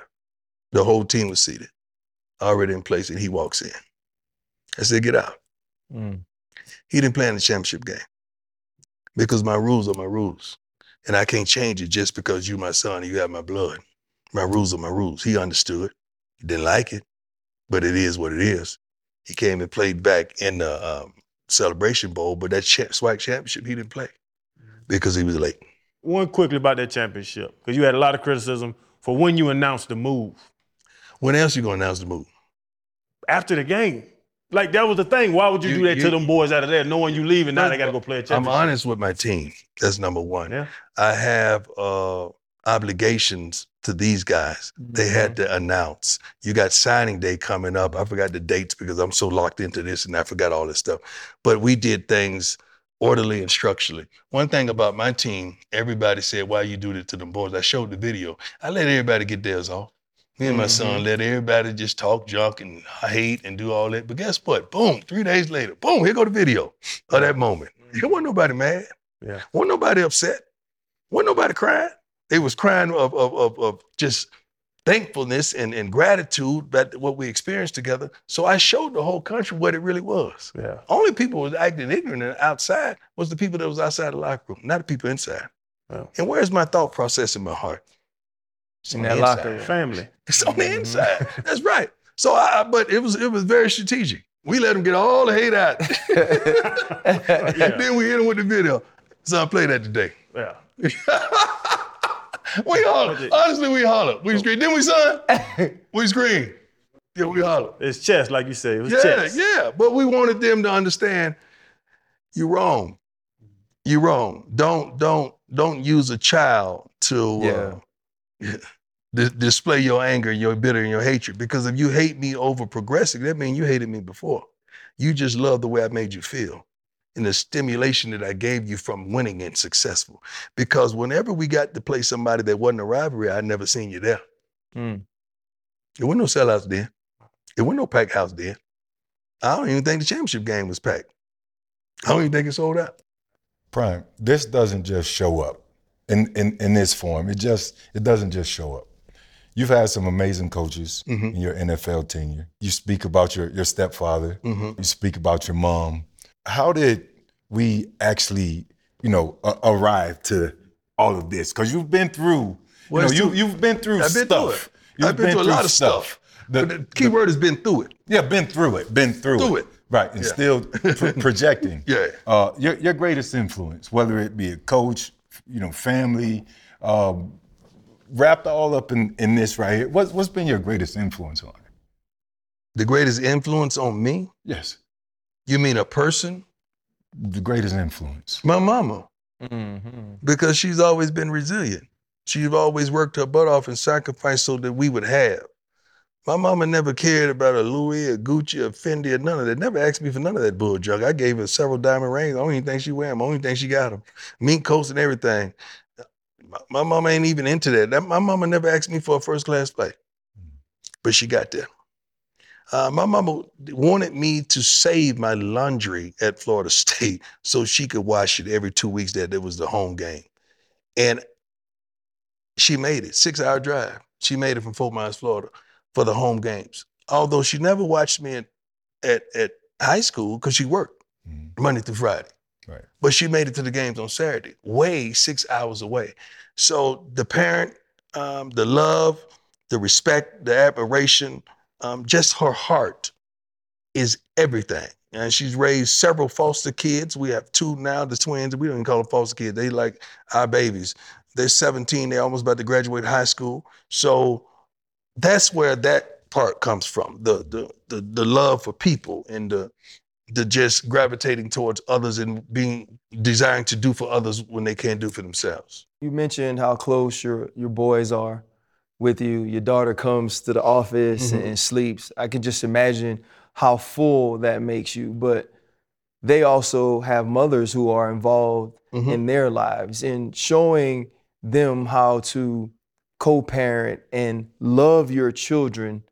The whole team was seated, already in place, and he walks in. I said, "Get out." Mm. He didn't play in the championship game because my rules are my rules. And I can't change it just because you my son and you have my blood. My rules are my rules. He understood. He didn't like it, but it is what it is. He came and played back in the um, Celebration Bowl, but that cha- SWAC championship, he didn't play because he was late. One quickly about that championship, because you had a lot of criticism for when you announce the move When else you going to announce the move? after the game. Like that was the thing. Why would you, You- do that you- to them boys out of there, knowing you leaving now? They got to of go play a I'm honest with my team. That's number one. Yeah. I have uh, obligations to these guys. They had to announce. You got signing day coming up. I forgot the dates because I'm so locked into this and I forgot all this stuff. But we did things orderly and structurally. One thing about my team, everybody said, why you do that to them boys? I showed the video. I let everybody get theirs off. Me and my son mm-hmm. let everybody just talk junk and hate and do all that. But guess what? Boom, three days later, boom, here go the video of that moment. There wasn't nobody mad. Yeah. Wasn't nobody upset. Wasn't nobody crying. They was crying of, of, of, of just thankfulness and, and gratitude that what we experienced together. So I showed the whole country what it really was. Yeah. Only people was acting ignorant and outside was the people that was outside the locker room, not the people inside. Yeah. And where's my thought process in my heart? It's In that locker room. Family. It's on the mm-hmm. inside. That's right. So I, but it was it was very strategic. We let them get all the hate out, Yeah. and then we hit them with the video. So I played that today. Yeah. We holler. Honestly, we holler. We scream. Then we son. We scream. Yeah, we holler. It's chess, like you say. It was Yeah, chess. yeah. But we wanted them to understand you're wrong. You're wrong. Don't don't don't use a child to uh, dis- display your anger, your bitter, and your hatred. Because if you hate me over progressing, that means you hated me before. You just love the way I made you feel and the stimulation that I gave you from winning and successful. Because whenever we got to play somebody that wasn't a rivalry, I'd never seen you there. Mm. There wasn't no sellouts then. There wasn't no packed house then. I don't even think the championship game was packed. I don't even think it sold out. Prime, this doesn't just show up in, in, in this form. It just it doesn't just show up. You've had some amazing coaches Mhm. in your NFL tenure. You speak about your, your stepfather. Mhm. You speak about your mom. How did we actually, you know, a- arrive to all of this? Because you've been through, Well, you know, you, you've been through I've been through stuff. You've I've been, through a lot of stuff. The- but the key word has been through it. yeah, been through it, been through, Through it. it. Right, and Yeah. still pr- projecting. Yeah. Uh, your, your greatest influence, whether it be a coach, you know, family, um, wrapped all up in, in this right here. What's, what's been your greatest influence on it? The greatest influence on me? Yes. You mean a person? The greatest influence. My mama. Mm-hmm. Because she's always been resilient. She's always worked her butt off and sacrificed so that we would have. My mama never cared about a Louis, a Gucci, a Fendi, or none of that. Never asked me for none of that bull junk. I gave her several diamond rings. I don't even think she wear them. I don't even think she got them. Mink coats and everything. My, my mama ain't even into that. that. My mama never asked me for a first class flight, but she got there. Uh, my mama wanted me to save my laundry at Florida State so she could wash it every two weeks that it was the home game. And she made it, six hour drive. She made it from Fort Myers, Florida for the home games. Although she never watched me at, at, at high school because she worked Mhm. Monday through Friday. Right. But she made it to the games on Saturday, way six hours away. So the parent, um, the love, the respect, the admiration, um, just her heart is everything. And she's raised several foster kids. We have two now, the twins. We don't even call them foster kids. They like our babies. They're 17. They're almost about to graduate high school. So that's where that part comes from. The the the, the love for people and the the just gravitating towards others and being desiring to do for others when they can't do for themselves. You mentioned how close your your boys are with you. Your daughter comes to the office and, Mhm. and sleeps. I can just imagine how full that makes you. But they also have mothers who are involved Mhm. in their lives and showing them how to co-parent and love your children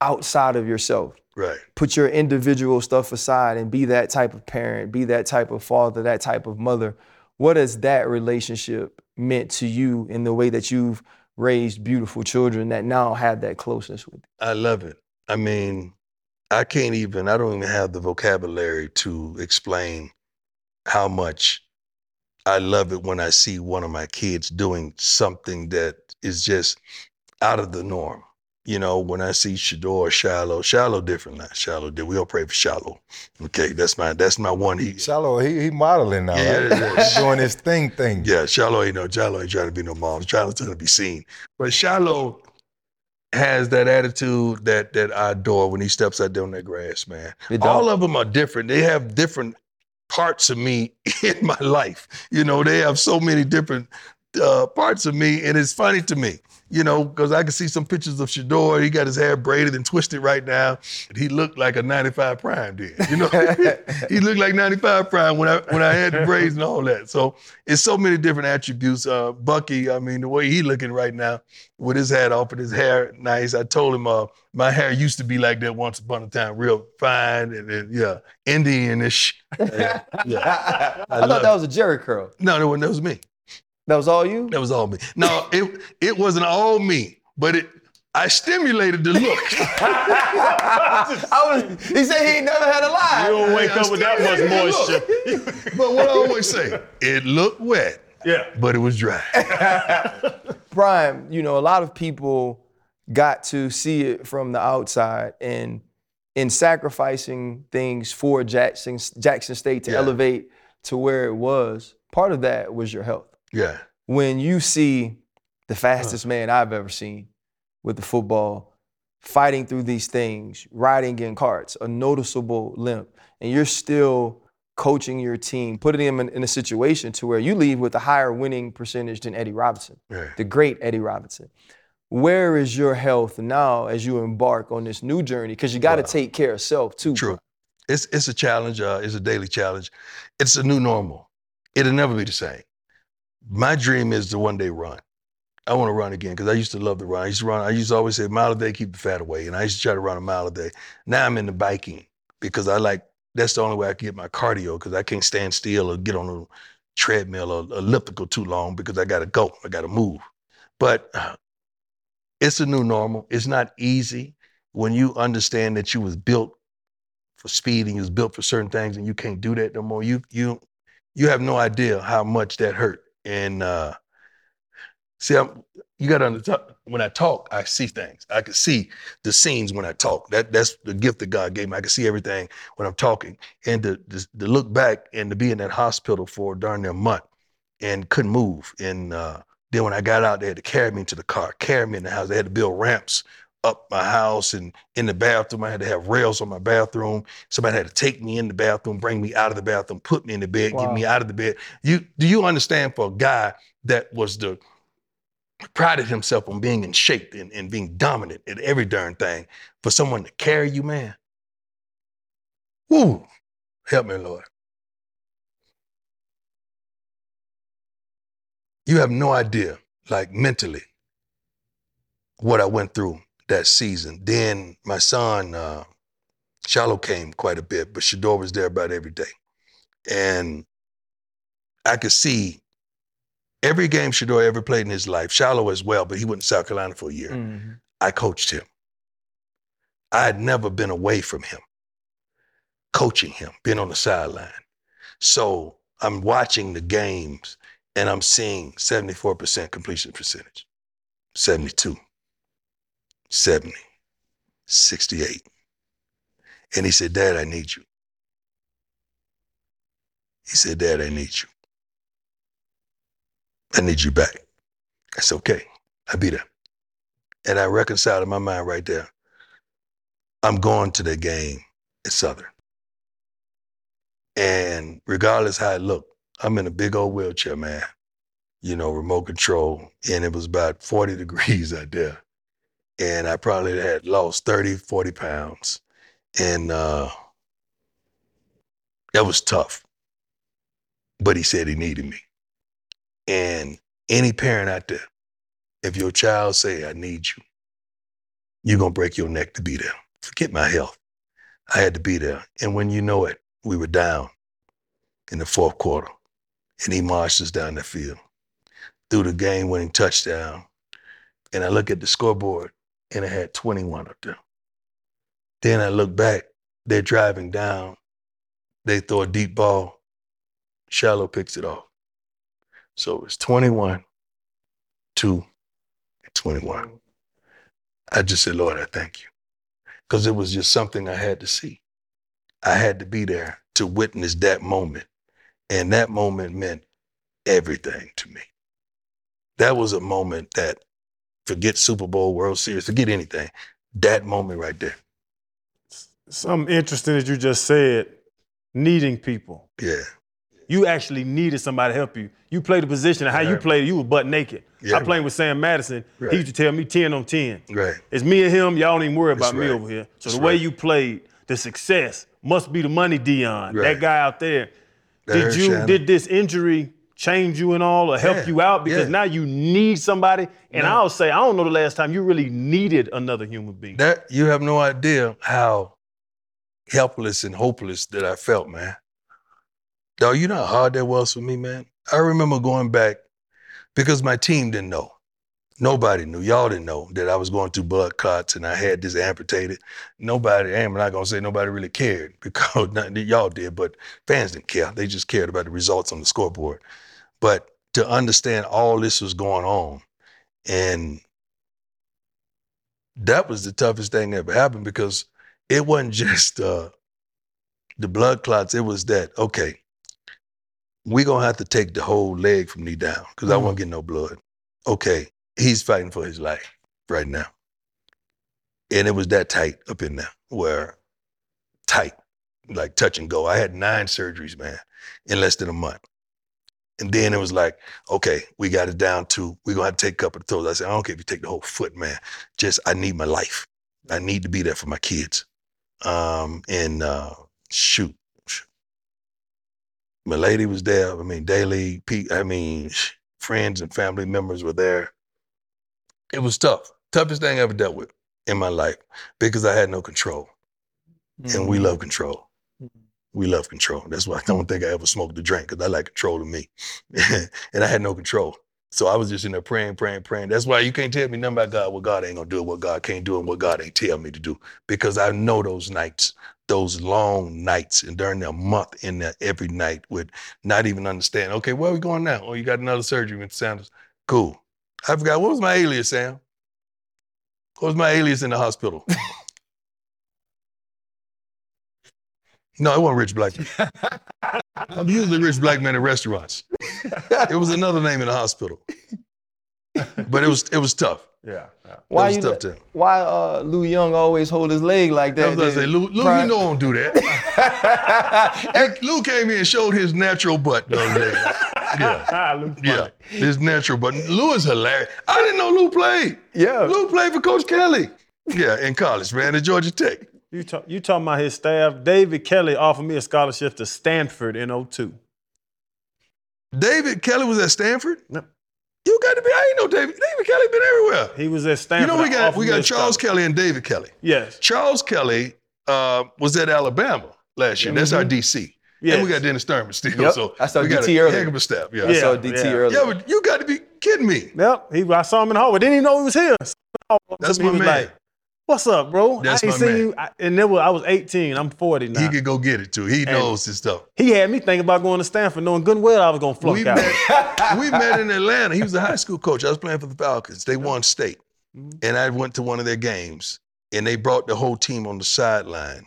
outside of yourself. Right. Put your individual stuff aside and be that type of parent, be that type of father, that type of mother. What has that relationship meant to you in the way that you've raised beautiful children that now have that closeness with you? I love it. I mean, I can't even, I don't even have the vocabulary to explain how much I love it when I see one of my kids doing something that is just out of the norm. You know, when I see Shedeur, Shilo, Shilo different now. Shilo, did. we all pray for Shilo. Okay, that's my that's my one. He, Shilo, he, he modeling now, Yeah, right? yeah, yeah. He's doing his thing thing. Yeah, Shilo ain't no Shilo ain't trying to be no mom. Shilo's trying to be seen. But Shilo has that attitude that that I adore when he steps out there on that grass, man. All of them are different. They have different parts of me in my life. You know, they have so many different uh, parts of me, and it's funny to me. You know, because I can see some pictures of Shedeur. He got his hair braided and twisted right now. And he looked like a 95 prime did. You know, he looked like 95 prime when I when I had the braids and all that. So it's so many different attributes. Uh, Bucky, I mean, the way he looking right now with his hat off and his hair nice. I told him uh, my hair used to be like that once upon a time, real fine and, and yeah, Indianish. Yeah, yeah. I, thought love that was a Jerry curl. No, that was, that was me. That was all you? That was all me. No, it it wasn't all me, but it I stimulated the look. I was, he said he ain't never had a lie. You lie. don't wake I up with that much moisture. but what I always say, it looked wet, yeah. but it was dry. Prime, you know, a lot of people got to see it from the outside and in sacrificing things for Jackson Jackson State to Yeah. elevate to where it was, part of that was your health. Yeah. When you see the fastest man I've ever seen with the football fighting through these things, riding in carts, a noticeable limp, and you're still coaching your team, putting them in, in a situation to where you leave with a higher winning percentage than Eddie Robinson Right. the great Eddie Robinson. Where is your health now as you embark on this new journey? Because you got to Wow. take care of self too. True. It's it's a challenge. Uh, it's a daily challenge. It's a new normal. It'll never be the same. My dream is to one day run. I want to run again because I used to love to run. I used to run. I used to always say mile a day, keep the fat away, and I used to try to run a mile a day. Now I'm into biking because I like. That's the only way I can get my cardio because I can't stand still or get on a treadmill or elliptical too long because I got to go. I got to move. But uh, it's a new normal. It's not easy when you understand that you was built for speed and you was built for certain things and you can't do that no more. You you you have no idea how much that hurt. And uh see I'm you gotta understand when I talk, I see things. I can see the scenes when I talk. That that's the gift that God gave me. I can see everything when I'm talking. And to, to, to look back and to be in that hospital for darn near a month and couldn't move. And uh then when I got out, they had to carry me into the car, carry me in the house. They had to build ramps up my house and in the bathroom. I had to have rails on my bathroom. Somebody had to take me in the bathroom, bring me out of the bathroom, put me in the bed, get me out of the bed. You do you understand for a guy that was the prided himself on being in shape and, and being dominant at every darn thing, for someone to carry you, man. Woo! Help me, Lord. You have no idea, like mentally, what I went through that season. Then my son, uh, Shilo came quite a bit, but Shedeur was there about every day. And I could see every game Shedeur ever played in his life, Shilo as well, but he went to South Carolina for a year. Mhm. I coached him. I had never been away from him, coaching him, been on the sideline. So I'm watching the games and I'm seeing 74% completion percentage, 72, 70, 68. And he said, Dad, I need you. He said, Dad, I need you. I need you back. I said, okay, I'll be there. And I reconciled in my mind right there. I'm going to the game at Southern. And regardless how it looked, I'm in a big old wheelchair, man. You know, remote control. And it was about 40 degrees out there. And I probably had lost 30, 40 pounds. And uh that was tough. But he said he needed me. And Any parent out there, if your child say, I need you, you're gonna break your neck to be there. Forget my health. I had to be there. And when you know it, we were down in the fourth quarter. And he marched us down the field, threw the game-winning touchdown. And I look at the scoreboard and it had 21 up there. Then I look back, they're driving down. They throw a deep ball. Shilo picks it off. So it's 21, 2, and 21. I just said, Lord, I thank you. Because it was just something I had to see. I had to be there to witness that moment. And that moment meant everything to me. That was a moment that, forget Super Bowl, World Series, forget anything. That moment right there. Something interesting that you just said, needing people. Yeah. You actually needed somebody to help you. You played a position, and how you played, you were butt naked. Yeah. I played with Sam Madison. Right. He used to tell me 10 on 10. Right. It's me and him. Y'all don't even worry That's about me right. over here. So That's the way you played, the success must be the money, Deion. Right. That guy out there. That did you Shannon. did this injury change you and all or help Yeah. you out? Because Yeah. now you need somebody. And Yeah. I'll say, I don't know the last time you really needed another human being. That you have no idea how helpless and hopeless that I felt, man. Dog, you know how hard that was for me, man. I remember going back because my team didn't know. Nobody knew. Y'all didn't know that I was going through blood clots and I had this amputated. Nobody, I'm not gonna say nobody really cared because not, y'all did, but fans didn't care. They just cared about the results on the scoreboard. But to understand all this was going on and that was the toughest thing that ever happened because it wasn't just uh, the blood clots. It was that okay, we're gonna have to take the whole leg from me down because I won't get no blood. Okay, he's fighting for his life right now, and it was that tight up in there where tight, like touch and go. I had nine surgeries, man, in less than a month. And then it was like, okay, we got it down to we're gonna have to take a couple of toes. I said, I don't care if you take the whole foot, man. Just I need my life. I need to be there for my kids. Um, and uh, shoot, my lady was there. I mean, daily. I mean, friends and family members were there. It was tough. Toughest thing I ever dealt with in my life because I had no control, and we love control. We love control. That's why I don't think I ever smoked a drink because I like control of me, and I had no control. So I was just in there praying, praying, praying. That's why you can't tell me nothing about God, what God ain't gonna do, what God can't do, and what God ain't tell me to do. Because I know those nights, those long nights, and during that month in there every night with not even understanding, okay, where are we going now? Oh, you got another surgery, Mr. Sanders. Cool. I forgot, what was my alias, Sam? What was my alias in the hospital? no, it wasn't Rich Blackman. I'm usually Rich Blackman at restaurants. It was another name in the hospital. But it was it was tough. yeah. yeah. Why was you? tough let- to- Why uh, Lou Young always hold his leg like I that? was gonna say, then? Lou, Lou Pri- you know I don't do that. And Lou came in and showed his natural butt the other day. Yeah. Ah, Yeah, his natural butt. Lou is hilarious. I didn't know Lou played. Yeah. Lou played for Coach Kelly. Yeah, in college, man, at Georgia Tech. You, talk, you talking about his staff. David Kelly offered me a scholarship to Stanford in 02. David Kelly was at Stanford. Yep. You got to be. I ain't know David. David Kelly been everywhere. He was at Stanford. You Stanford. know we got we got Charles scholarship. Kelly and David Kelly. Yes. Charles Kelly uh, was at Alabama last year. That's our DC. Yes. And we got Dennis Thurman still. Mm-hmm. Yep. So I saw we got DT a earlier. heck of a staff. Yeah. I saw Yeah, DT yeah. earlier. Yeah, but you got to be kidding me. Yep. He, I saw him in the hallway. Didn't even know he was here. That's he my was man. like, "What's up, bro? That's I ain't my seen man. you." I, and then I was 18. I'm 40 now. He could go get it too. He knows his stuff. He had me thinking about going to Stanford, knowing good and well I was gonna flunk We out. met, we met in Atlanta. He was a high school coach. I was playing for the Falcons. They won state. Mm-hmm. And I went to one of their games, and they brought the whole team on the sideline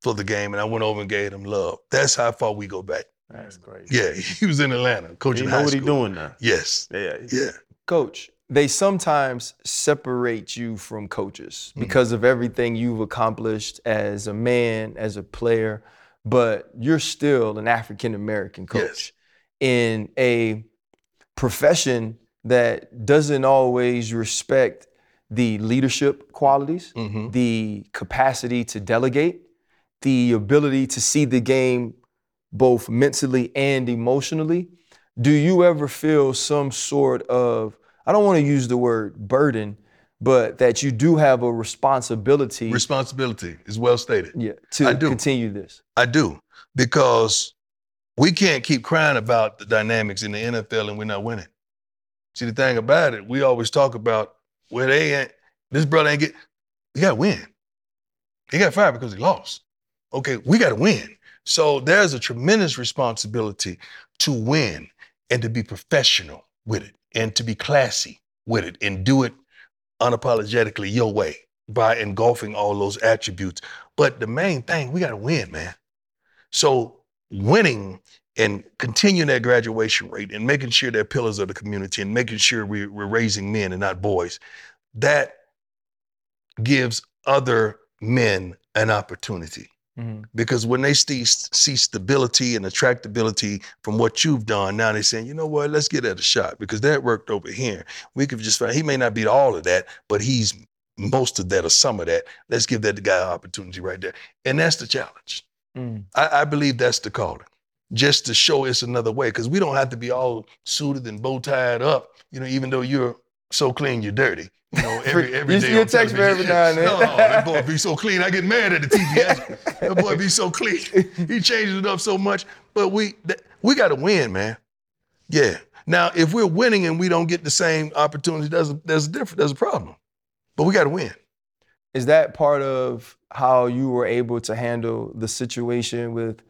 for the game, and I went over and gave them love. That's how far we go back. That's crazy. Yeah, he was in Atlanta You coaching know high what he doing now? Yes. Yeah. Yeah. Coach, they sometimes separate you from coaches Mm-hmm. because of everything you've accomplished as a man, as a player, but you're still an African American coach in a profession that doesn't always respect the leadership qualities, Mm-hmm. the capacity to delegate, the ability to see the game both mentally and emotionally. do you ever feel some sort of I don't want to use the word burden, but that you do have a responsibility Responsibility is well stated. yeah, to I do. continue this. I do because we can't keep crying about the dynamics in the NFL and we're not winning. See, the thing about it, we always talk about where they ain't. This brother ain't get. He got to win. He got fired because he lost. Okay, we got to win. So there's a tremendous responsibility to win and to be professional with it and to be classy with it and do it unapologetically your way by engulfing all those attributes. But the main thing, we got to win, man. So winning and continuing that graduation rate and making sure they're pillars of the community and making sure we, we're raising men and not boys, that gives other men an opportunity. Because when they see, see stability and attractability from what you've done, now they're saying, you know what, let's get at a shot because that worked over here. We could just find, he may not be all of that, but he's most of that or some of that. Let's give that guy an opportunity right there. And that's the challenge. Mm. I, I believe that's the calling, just to show it's another way. Because we don't have to be all suited and bow tied up, you know, even though you're so clean, you're dirty. You know, every, every You- day you on text me every now and then. No, no, that boy be so clean. I get mad at the TV. that boy be so clean. He changes it up so much. But we th- we got to win, man. Yeah. Now, if we're winning and we don't get the same opportunity, there's a, there's a different, there's a problem. But we got to win. Is that part of how you were able to handle the situation with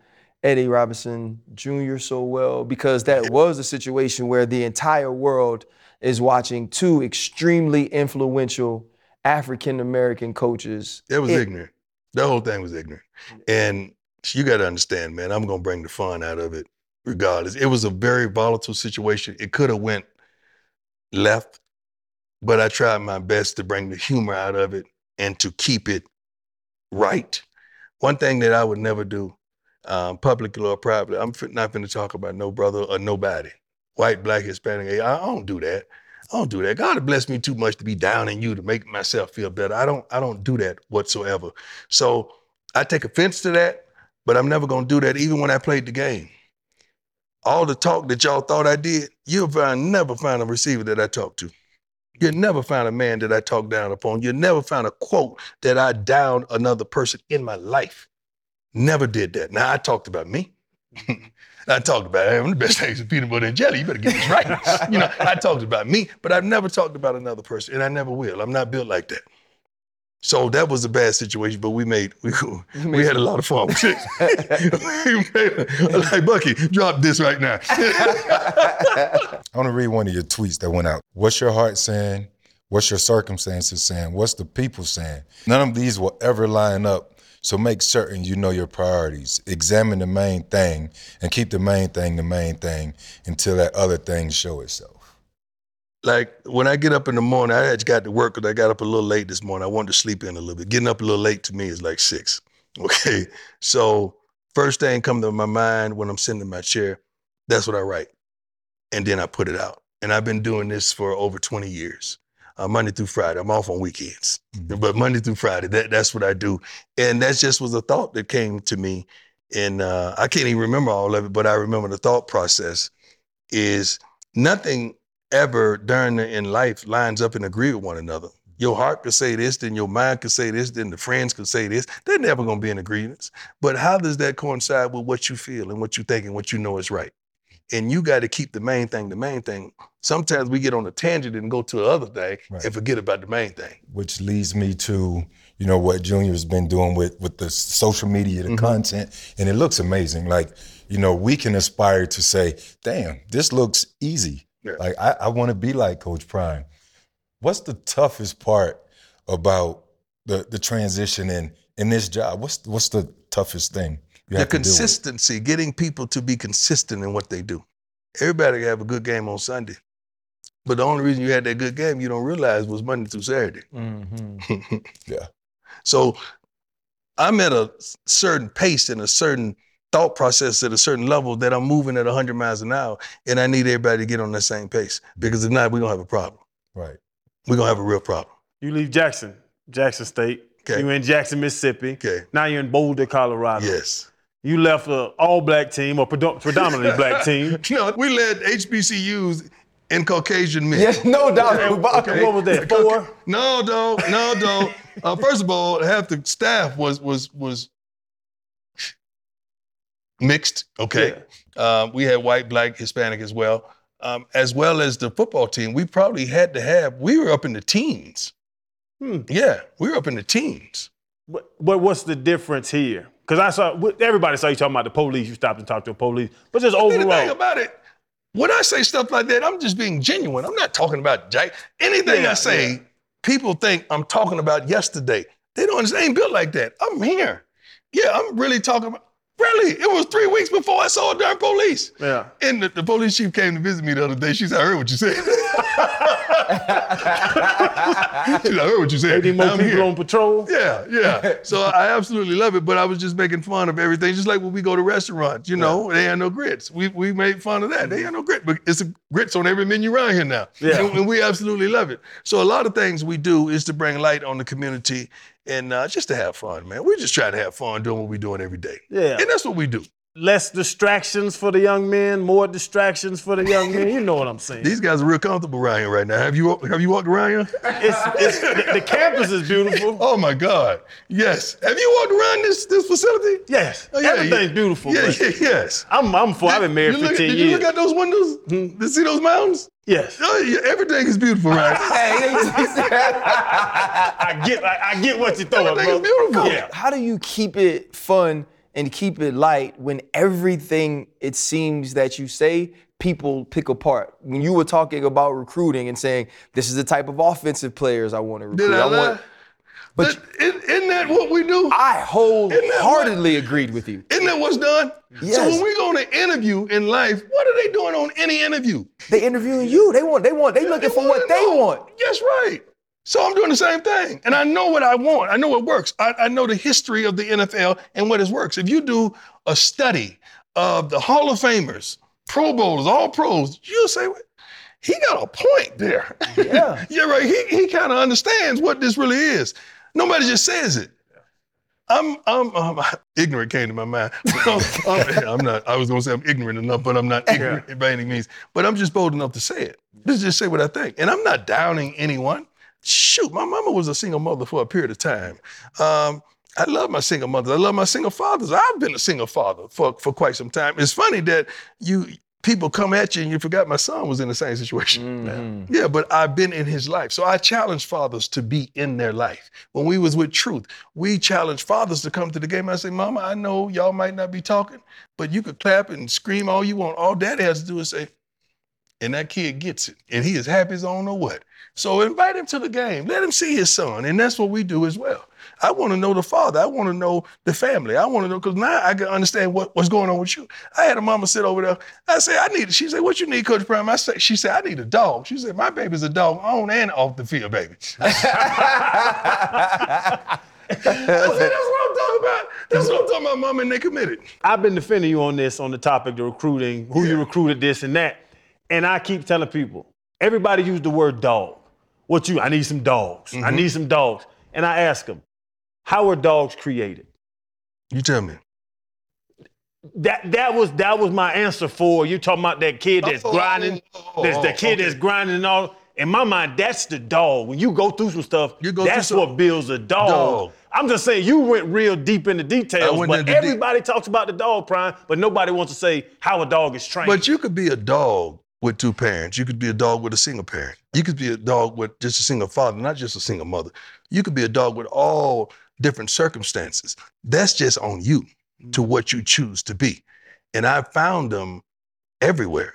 Eddie Robinson Jr. so well? Because that was a situation where the entire world is watching two extremely influential African American coaches. It was It- ignorant. The whole thing was ignorant. And you got to understand, man, I'm going to bring the fun out of it regardless. It was a very volatile situation. It could have went left, but I tried my best to bring the humor out of it and to keep it right. One thing that I would never do, um, publicly or privately, I'm not going to talk about no brother or nobody, white, black, Hispanic. I don't do that. I don't do that. God has blessed me too much to be down in you to make myself feel better. I don't. I don't do that whatsoever. So I take offense to that, but I'm never gonna do that. Even when I played the game, all the talk that y'all thought I did, you'll find never find a receiver that I talked to. You'll never find a man that I talked down upon. You'll never find a quote that I downed another person in my life. Never did that. Now I talked about me. I talked about hey, I'm the best things in peanut butter and jelly. You better get this right. you know, I talked about me, but I've never talked about another person, and I never will. I'm not built like that. So that was a bad situation, but we made we, we had a lot of fun with it. like Bucky, drop this right now. I want to read one of your tweets that went out. What's your heart saying? What's your circumstances saying? What's the people saying? None of these will ever line up. So make certain you know your priorities. Examine the main thing and keep the main thing the main thing until that other thing show itself. like when I get up in the morning, I had got to work because I got up a little late this morning. I wanted to sleep in a little bit. Getting up a little late to me is like six. Okay. So first thing come to my mind when I'm sitting in my chair, that's what I write. And then I put it out. And I've been doing this for over 20 years. Uh, Monday through Friday. I'm off on weekends. But Monday through Friday, that, that's what I do. And that just was a thought that came to me. And uh, I can't even remember all of it, but I remember the thought process is nothing ever during the, in life lines up and agree with one another. Your heart could say this, then your mind could say this, then the friends could say this. They're never gonna be in agreement. But how does that coincide with what you feel and what you think and what you know is right? And you got to keep the main thing the main thing. Sometimes we get on a tangent and go to the other thing Right. and forget about the main thing. which leads me to you know what Junior's been doing with with the social media, the Mm-hmm. content, and it looks amazing. Like you know, we can aspire to say, "Damn, this looks easy." Yeah. Like I, I want to be like Coach Prime. What's the toughest part about the the transition in in this job? What's what's the toughest thing you the have to deal with? consistency, getting people to be consistent in what they do. Everybody can have a good game on Sunday. But the only reason you had that good game, you don't realize was Monday through Saturday. Mm-hmm. Yeah. So I'm at a certain pace and a certain thought process at a certain level that I'm moving at 100 miles an hour, and I need everybody to get on that same pace because if not, we're gonna have a problem. Right. We're gonna have a real problem. You leave Jackson, Jackson State. Okay. You in Jackson, Mississippi. Okay. Now you're in Boulder, Colorado. Yes. You left an all black team or predominantly black team. No, we led HBCUs in Caucasian men. Yes, no doubt about Okay, what was that? Four? No, dog. No, dog. Uh, first of all, half the staff was was was mixed. Okay, um, we had white, black, Hispanic as well, um, as well as the football team. We probably had to have. We were up in the teens. Hmm. Yeah, we were up in the teens. But, but what's the difference here? Because I saw everybody saw you talking about the police. You stopped and talked to the police, but just The thing about it, when I say stuff like that, I'm just being genuine. I'm not talking about Jack. Anything Yeah, I say, yeah. people think I'm talking about yesterday. They don't understand. I ain't built like that. I'm here. Yeah, I'm really talking about. Really, it was three weeks before I saw a darn police. Yeah. And the, the police chief came to visit me the other day. She said, "I heard what you said." "I heard what you said." Any more I'm people here. on patrol? Yeah, yeah. So I absolutely love it, but I was just making fun of everything. Just like when we go to restaurants, you know, they had no grits. We we made fun of that. They had no grit, but it's a grits on every menu around here now. Yeah. And, and we absolutely love it. So a lot of things we do is to bring light on the community and uh, just to have fun, man. We just try to have fun doing what we're doing every day. Yeah. And that's what we do. Less distractions for the young men, more distractions for the young men. You know what I'm saying? These guys are real comfortable around here right now. Have you have you walked around here? It's, it's the, the campus is beautiful. Oh my God. Yes. Have you walked around this this facility? Yes, Oh, yeah, everything's yeah. beautiful. Yeah, yeah, yes. I'm I'm for. I've been married You look- 15 did years. you look out those windows? Hmm. To see those mountains? yes, Oh, yeah, everything is beautiful, right? I get I, I get what you're throwing, Everything is bro. beautiful. Yeah. How do you keep it fun and keep it light when everything it seems that you say people pick apart? When you were talking about recruiting and saying this is the type of offensive players I want to recruit. Did I lie? want, but That- isn't, that what we do? I wholeheartedly agreed with you. Isn't that what's done? Yes. So when we go on an interview in life, what are they doing on any interview? They interviewing you. They want. They want. They looking for what they know. want. Yes, right. So I'm doing the same thing. And I know what I want. I know what works. I, I know the history of the NFL and what it works. If you do a study of the Hall of Famers, Pro Bowlers, all pros, you'll say, "Well, he got a point there. Yeah. You're right. He, he kind of understands what this really is. Nobody just says it. I'm, I'm, um, ignorant came to my mind. I'm, I'm- I'm not, I was going to say I'm ignorant enough, but I'm not ignorant by any means. But I'm just bold enough to say it. Let's just say what I think. And I'm not downing anyone. Shoot, my mama was a single mother for a period of time. Um, I love my single mothers. I love my single fathers. I've been a single father for, for quite some time. It's funny that you people come at you and you forgot my son was in the same situation. Yeah, but I've been in his life. So I challenge fathers to be in their life. When we was with Truth, we challenged fathers to come to the game. I say, Mama, I know y'all might not be talking, but you could clap and scream all you want. All daddy has to do is say, and that kid gets it. And he is happy as I don't know what. So invite him to the game. Let him see his son. And that's what we do as well. I want to know the father. I want to know the family. I want to know because now I can understand what, what's going on with you. I had a mama sit over there. I said, I need, she said, what you need, Coach Prime? I said, she said, I need a dog. She said, my baby's a dog on and off the field, baby. I said, that's what I'm talking about. That's what I'm talking about, mama, and they committed. I've been defending you on this, on the topic of recruiting, who you recruited, this and that. And I keep telling people, everybody use the word dog. What you, I need some dogs. I mm-hmm. need some dogs. And I ask them, how are dogs created? You tell me. That that was that was my answer for you talking about that kid that's Oh, grinding, oh, that's the oh, kid okay. that's grinding and all. In my mind, that's the dog. When you go through some stuff, You go that's some- what builds a dog. Dog. I'm just saying you went real deep into details, but deep- everybody talks about the dog prime, but nobody wants to say how a dog is trained. But you could be a dog with two parents. You could be a dog with a single parent. You could be a dog with just a single father, not just a single mother. You could be a dog with all different circumstances. That's just on you to what you choose to be. And I found them everywhere.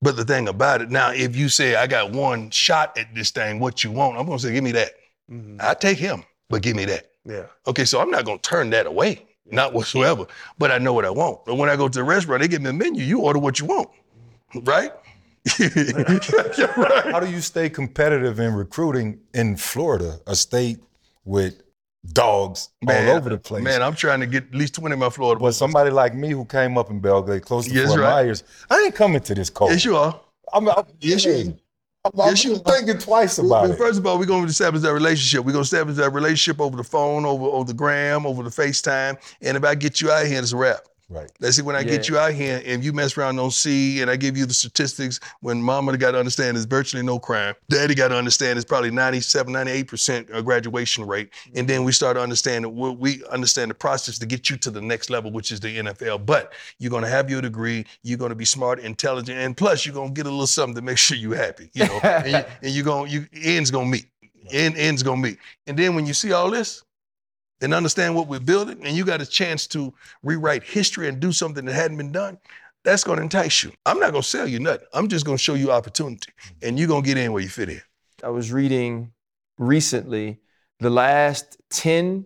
But the thing about it, now, if you say, I got one shot at this thing, what you want, I'm gonna say, give me that. Mhm. I take him, but give me that. yeah. Okay, so I'm not gonna turn that away, not whatsoever. But I know what I want. And when I go to the restaurant, they give me a menu. You order what you want, right? Right. How do you stay competitive in recruiting in Florida, a state with dogs all over the place? Man, I'm trying to get at least 20 of my Florida but somebody like me who came up in Belle Glade, close to Yes, Fort right. Myers, I ain't coming to this cold. Yes, you are. I'm, I'm- Yes, you are. I'm, Yes, are. thinking twice about well, it. First of all, we're going to establish that relationship. We're going to establish that relationship over the phone, over, over the gram, over the FaceTime. And if I get you out here, it's a wrap. Right. Let's see, when I get you out here and you mess around, don't see, and I give you the statistics, when mama got to understand there's virtually no crime. Daddy got to understand it's probably 97, 98% uh, graduation rate. And then we start to understand that we we understand the process to get you to the next level, which is the NFL. But you're going to have your degree, you're going to be smart, intelligent, and plus you're going to get a little something to make sure you're happy, you know, and, you, and you're going, you, ends going to meet. End, ends going to meet. And then when you see all this, and understand what we're building, and you got a chance to rewrite history and do something that hadn't been done, that's going to entice you. I'm not going to sell you nothing. I'm just going to show you opportunity, and you're going to get in where you fit in. I was reading recently the last 10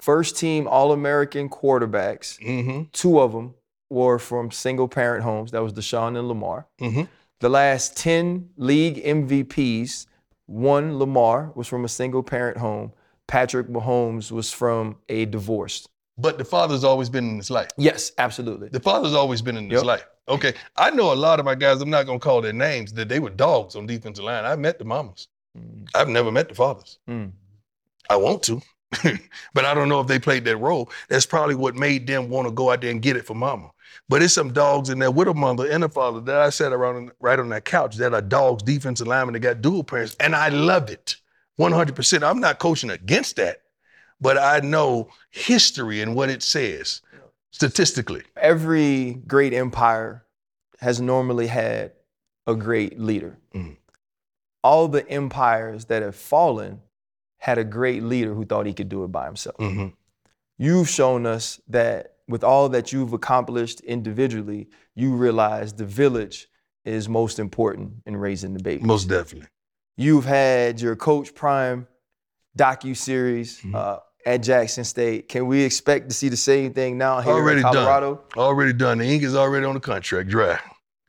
first team All American quarterbacks, Mm-hmm. two of them were from single parent homes. That was Deshaun and Lamar. Mhm. The last 10 league MVPs, one Lamar was from a single parent home. Patrick Mahomes was from a divorce. But the father's always been in his life. Yes, absolutely. The father's always been in his Yep. life. Okay, I know a lot of my guys. I'm not going to call their names. That they were dogs on defensive line. I met the mamas. Mm. I've never met the fathers. Mm. I want to, but I don't know if they played that role. That's probably what made them want to go out there and get it for mama. But it's some dogs in there with a mother and a father that I sat around right on that couch that are dogs, defensive linemen that got dual parents, and I love it, 100%. I'm not coaching against that, but I know history and what it says statistically. Every great empire has normally had a great leader. Mhm. All the empires that have fallen had a great leader who thought he could do it by himself. Mm-hmm. You've shown us that with all that you've accomplished individually, you realize the village is most important in raising the baby. Most definitely. You've had your Coach Prime docu series Mhm. uh, at Jackson State. Can we expect to see the same thing now here Already in done. Colorado? Already done. The ink is already on the contract, dry.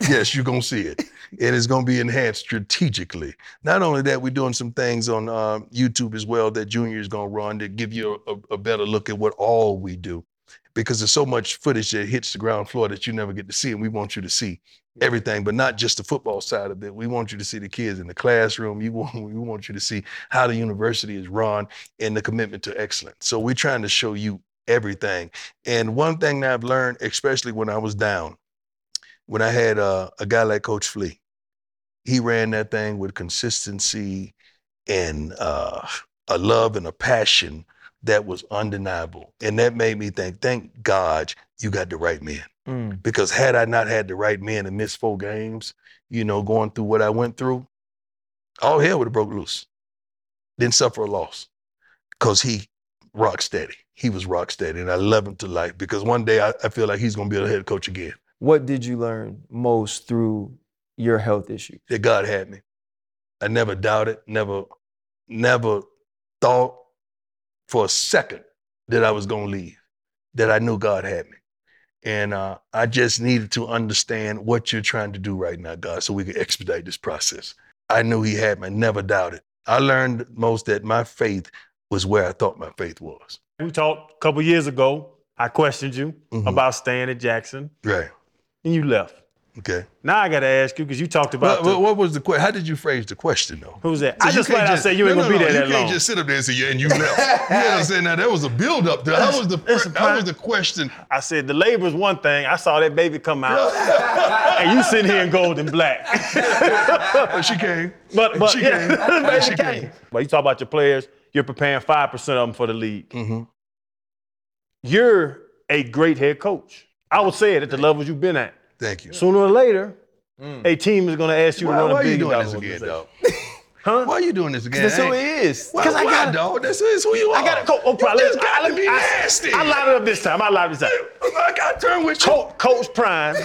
Yes, you're gonna see it. and it's gonna be enhanced strategically. Not only that, we're doing some things on um, YouTube as well that Junior is gonna run to give you a, a better look at what all we do. Because there's so much footage that hits the ground floor that you never get to see, and we want you to see everything, but not just the football side of it. We want you to see the kids in the classroom. You want, we want you to see how the university is run and the commitment to excellence. So we're trying to show you everything. And one thing that I've learned, especially when I was down, when I had uh, a guy like Coach Flea, he ran that thing with consistency and uh, a love and a passion that was undeniable. And that made me think, thank God you got the right man. Mm. Because had I not had the right man and missed four games, you know, going through what I went through, all hell would have broke loose. Didn't suffer a loss. Because he rock steady. He was rock steady. And I love him to life because one day I, I feel like he's gonna be a head coach again. What did you learn most through your health issue? That God had me. I never doubted, never, never thought for a second that I was gonna leave. That I knew God had me. And uh, I just needed to understand what you're trying to do right now, God, so we could expedite this process. I knew He had me, never doubted. I learned most that my faith was where I thought my faith was. We talked a couple years ago. I questioned you Mhm. about staying at Jackson, Right. and you left. Okay. Now I got to ask you because you talked about But, the, what was the question? How did you phrase the question, though? who's that? So I just flat out say you ain't gonna no, be no, there that long. You can't just sit up there and say, yeah, and you left. you know what I'm saying? Now, that was a build up. That was the, that was the question. I said the labor is one thing. I saw that baby come out, and you sitting here in gold and black. But she came. But but She yeah, came. baby She came. came. But you talk about your players. You're preparing five percent of them for the league. Mhm. You're a great head coach. I would say it at the levels you've been at. Thank you. Sooner or later, mm. a team is going to ask you Why, to run why a are you billion doing dollar this again, organization. dog? Huh? Why are you doing this again? That's who he is. Because I gotta- dog? That's, who you are. I got to go. Oh, you just got I, to be I, nasty. I lied it up this time. I lied this time. I got to turn with you. Coach, Coach Prime,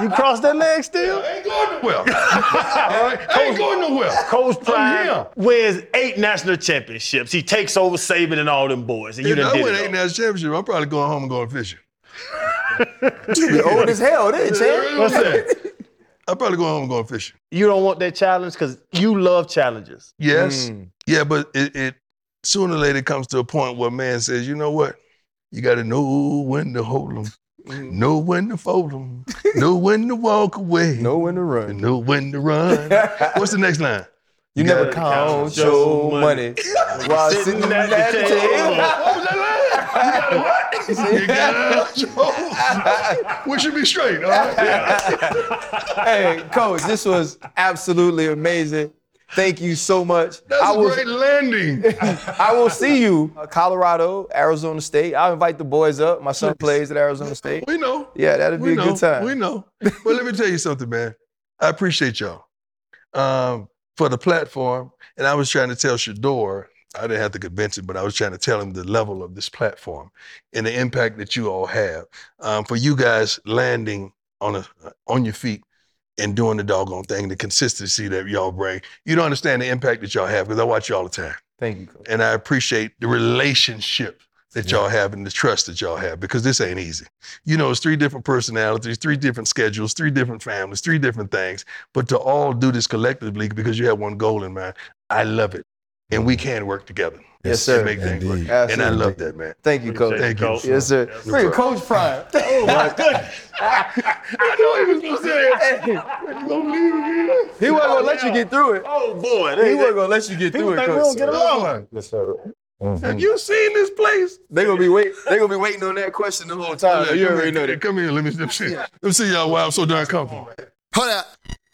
you crossed that leg still? I ain't going nowhere. All right? I ain't going nowhere. Coach Prime wins eight national championships. He takes over Saban and all them boys, and you If done I did win it. eight all. national championships. I'm probably going home and going fishing. You be old as hell, then, champ. What's that? I'm probably going home and going fishing. You don't want that challenge because you love challenges. Yes. Mm. Yeah, but it, it sooner or later comes to a point where man says, you know what? You got to know when to hold them Know when to fold them. know when to walk away. Know when to run. And know when to run. What's the next line? You never gotta count count your your money while sitting at the table. What? You gotta- we should be straight, all right? Hey, coach, this was absolutely amazing. Thank you so much. That's I a will, great landing. I will see you, uh, Colorado, Arizona State. I'll invite the boys up. My son plays at Arizona State. We know. Yeah, that'd be We a know. good time. We know. But let me tell you something, man. I appreciate y'all um, for the platform. And I was trying to tell Shedeur, I didn't have to convince him, but I was trying to tell him the level of this platform and the impact that you all have. Um, for you guys landing on a on your feet and doing the doggone thing, the consistency that y'all bring. You don't understand the impact that y'all have because I watch you all the time Thank you, coach. and I appreciate the relationship that y'all have and the trust that y'all have because this ain't easy. You know, it's three different personalities, three different schedules, three different families, three different things, but to all do this collectively because you have one goal in mind. I love it, and we can work together. Yes, sir. And make things work. Indeed. And I love that, man. Thank you, coach. Thank you. Coach. Yes, sir. Yes, Bring Coach Prime. Oh my goodness. I know he was gonna say that. You gonna leave again? He wasn't gonna let you get through it. Oh boy. He wasn't gonna let you get through it, think we don't coach. get along. Yes, sir. Mhm. Have you seen this place? They gonna be wait. They gonna be waiting on that question the whole time. Look, you already know that. Come here, let me, let me see. Let me see y'all why I'm so darn comfortable. Hold up.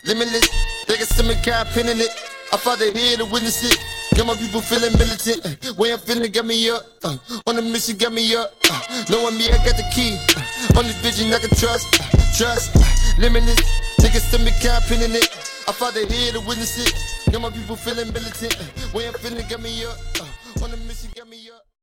Limitless. They can stomach cat pinning it. I fought the here to witness it. Got my people feeling militant. Way I'm feeling got me up. Uh, on the mission got me up. Uh, knowing me, I got the key. Uh, on this vision I can trust. Uh, trust. Uh, limitless. They can stomach cat pinning it. I fought the here to witness it. Got my people feeling militant. Way I'm feeling got me up. Uh, on the mission got me up.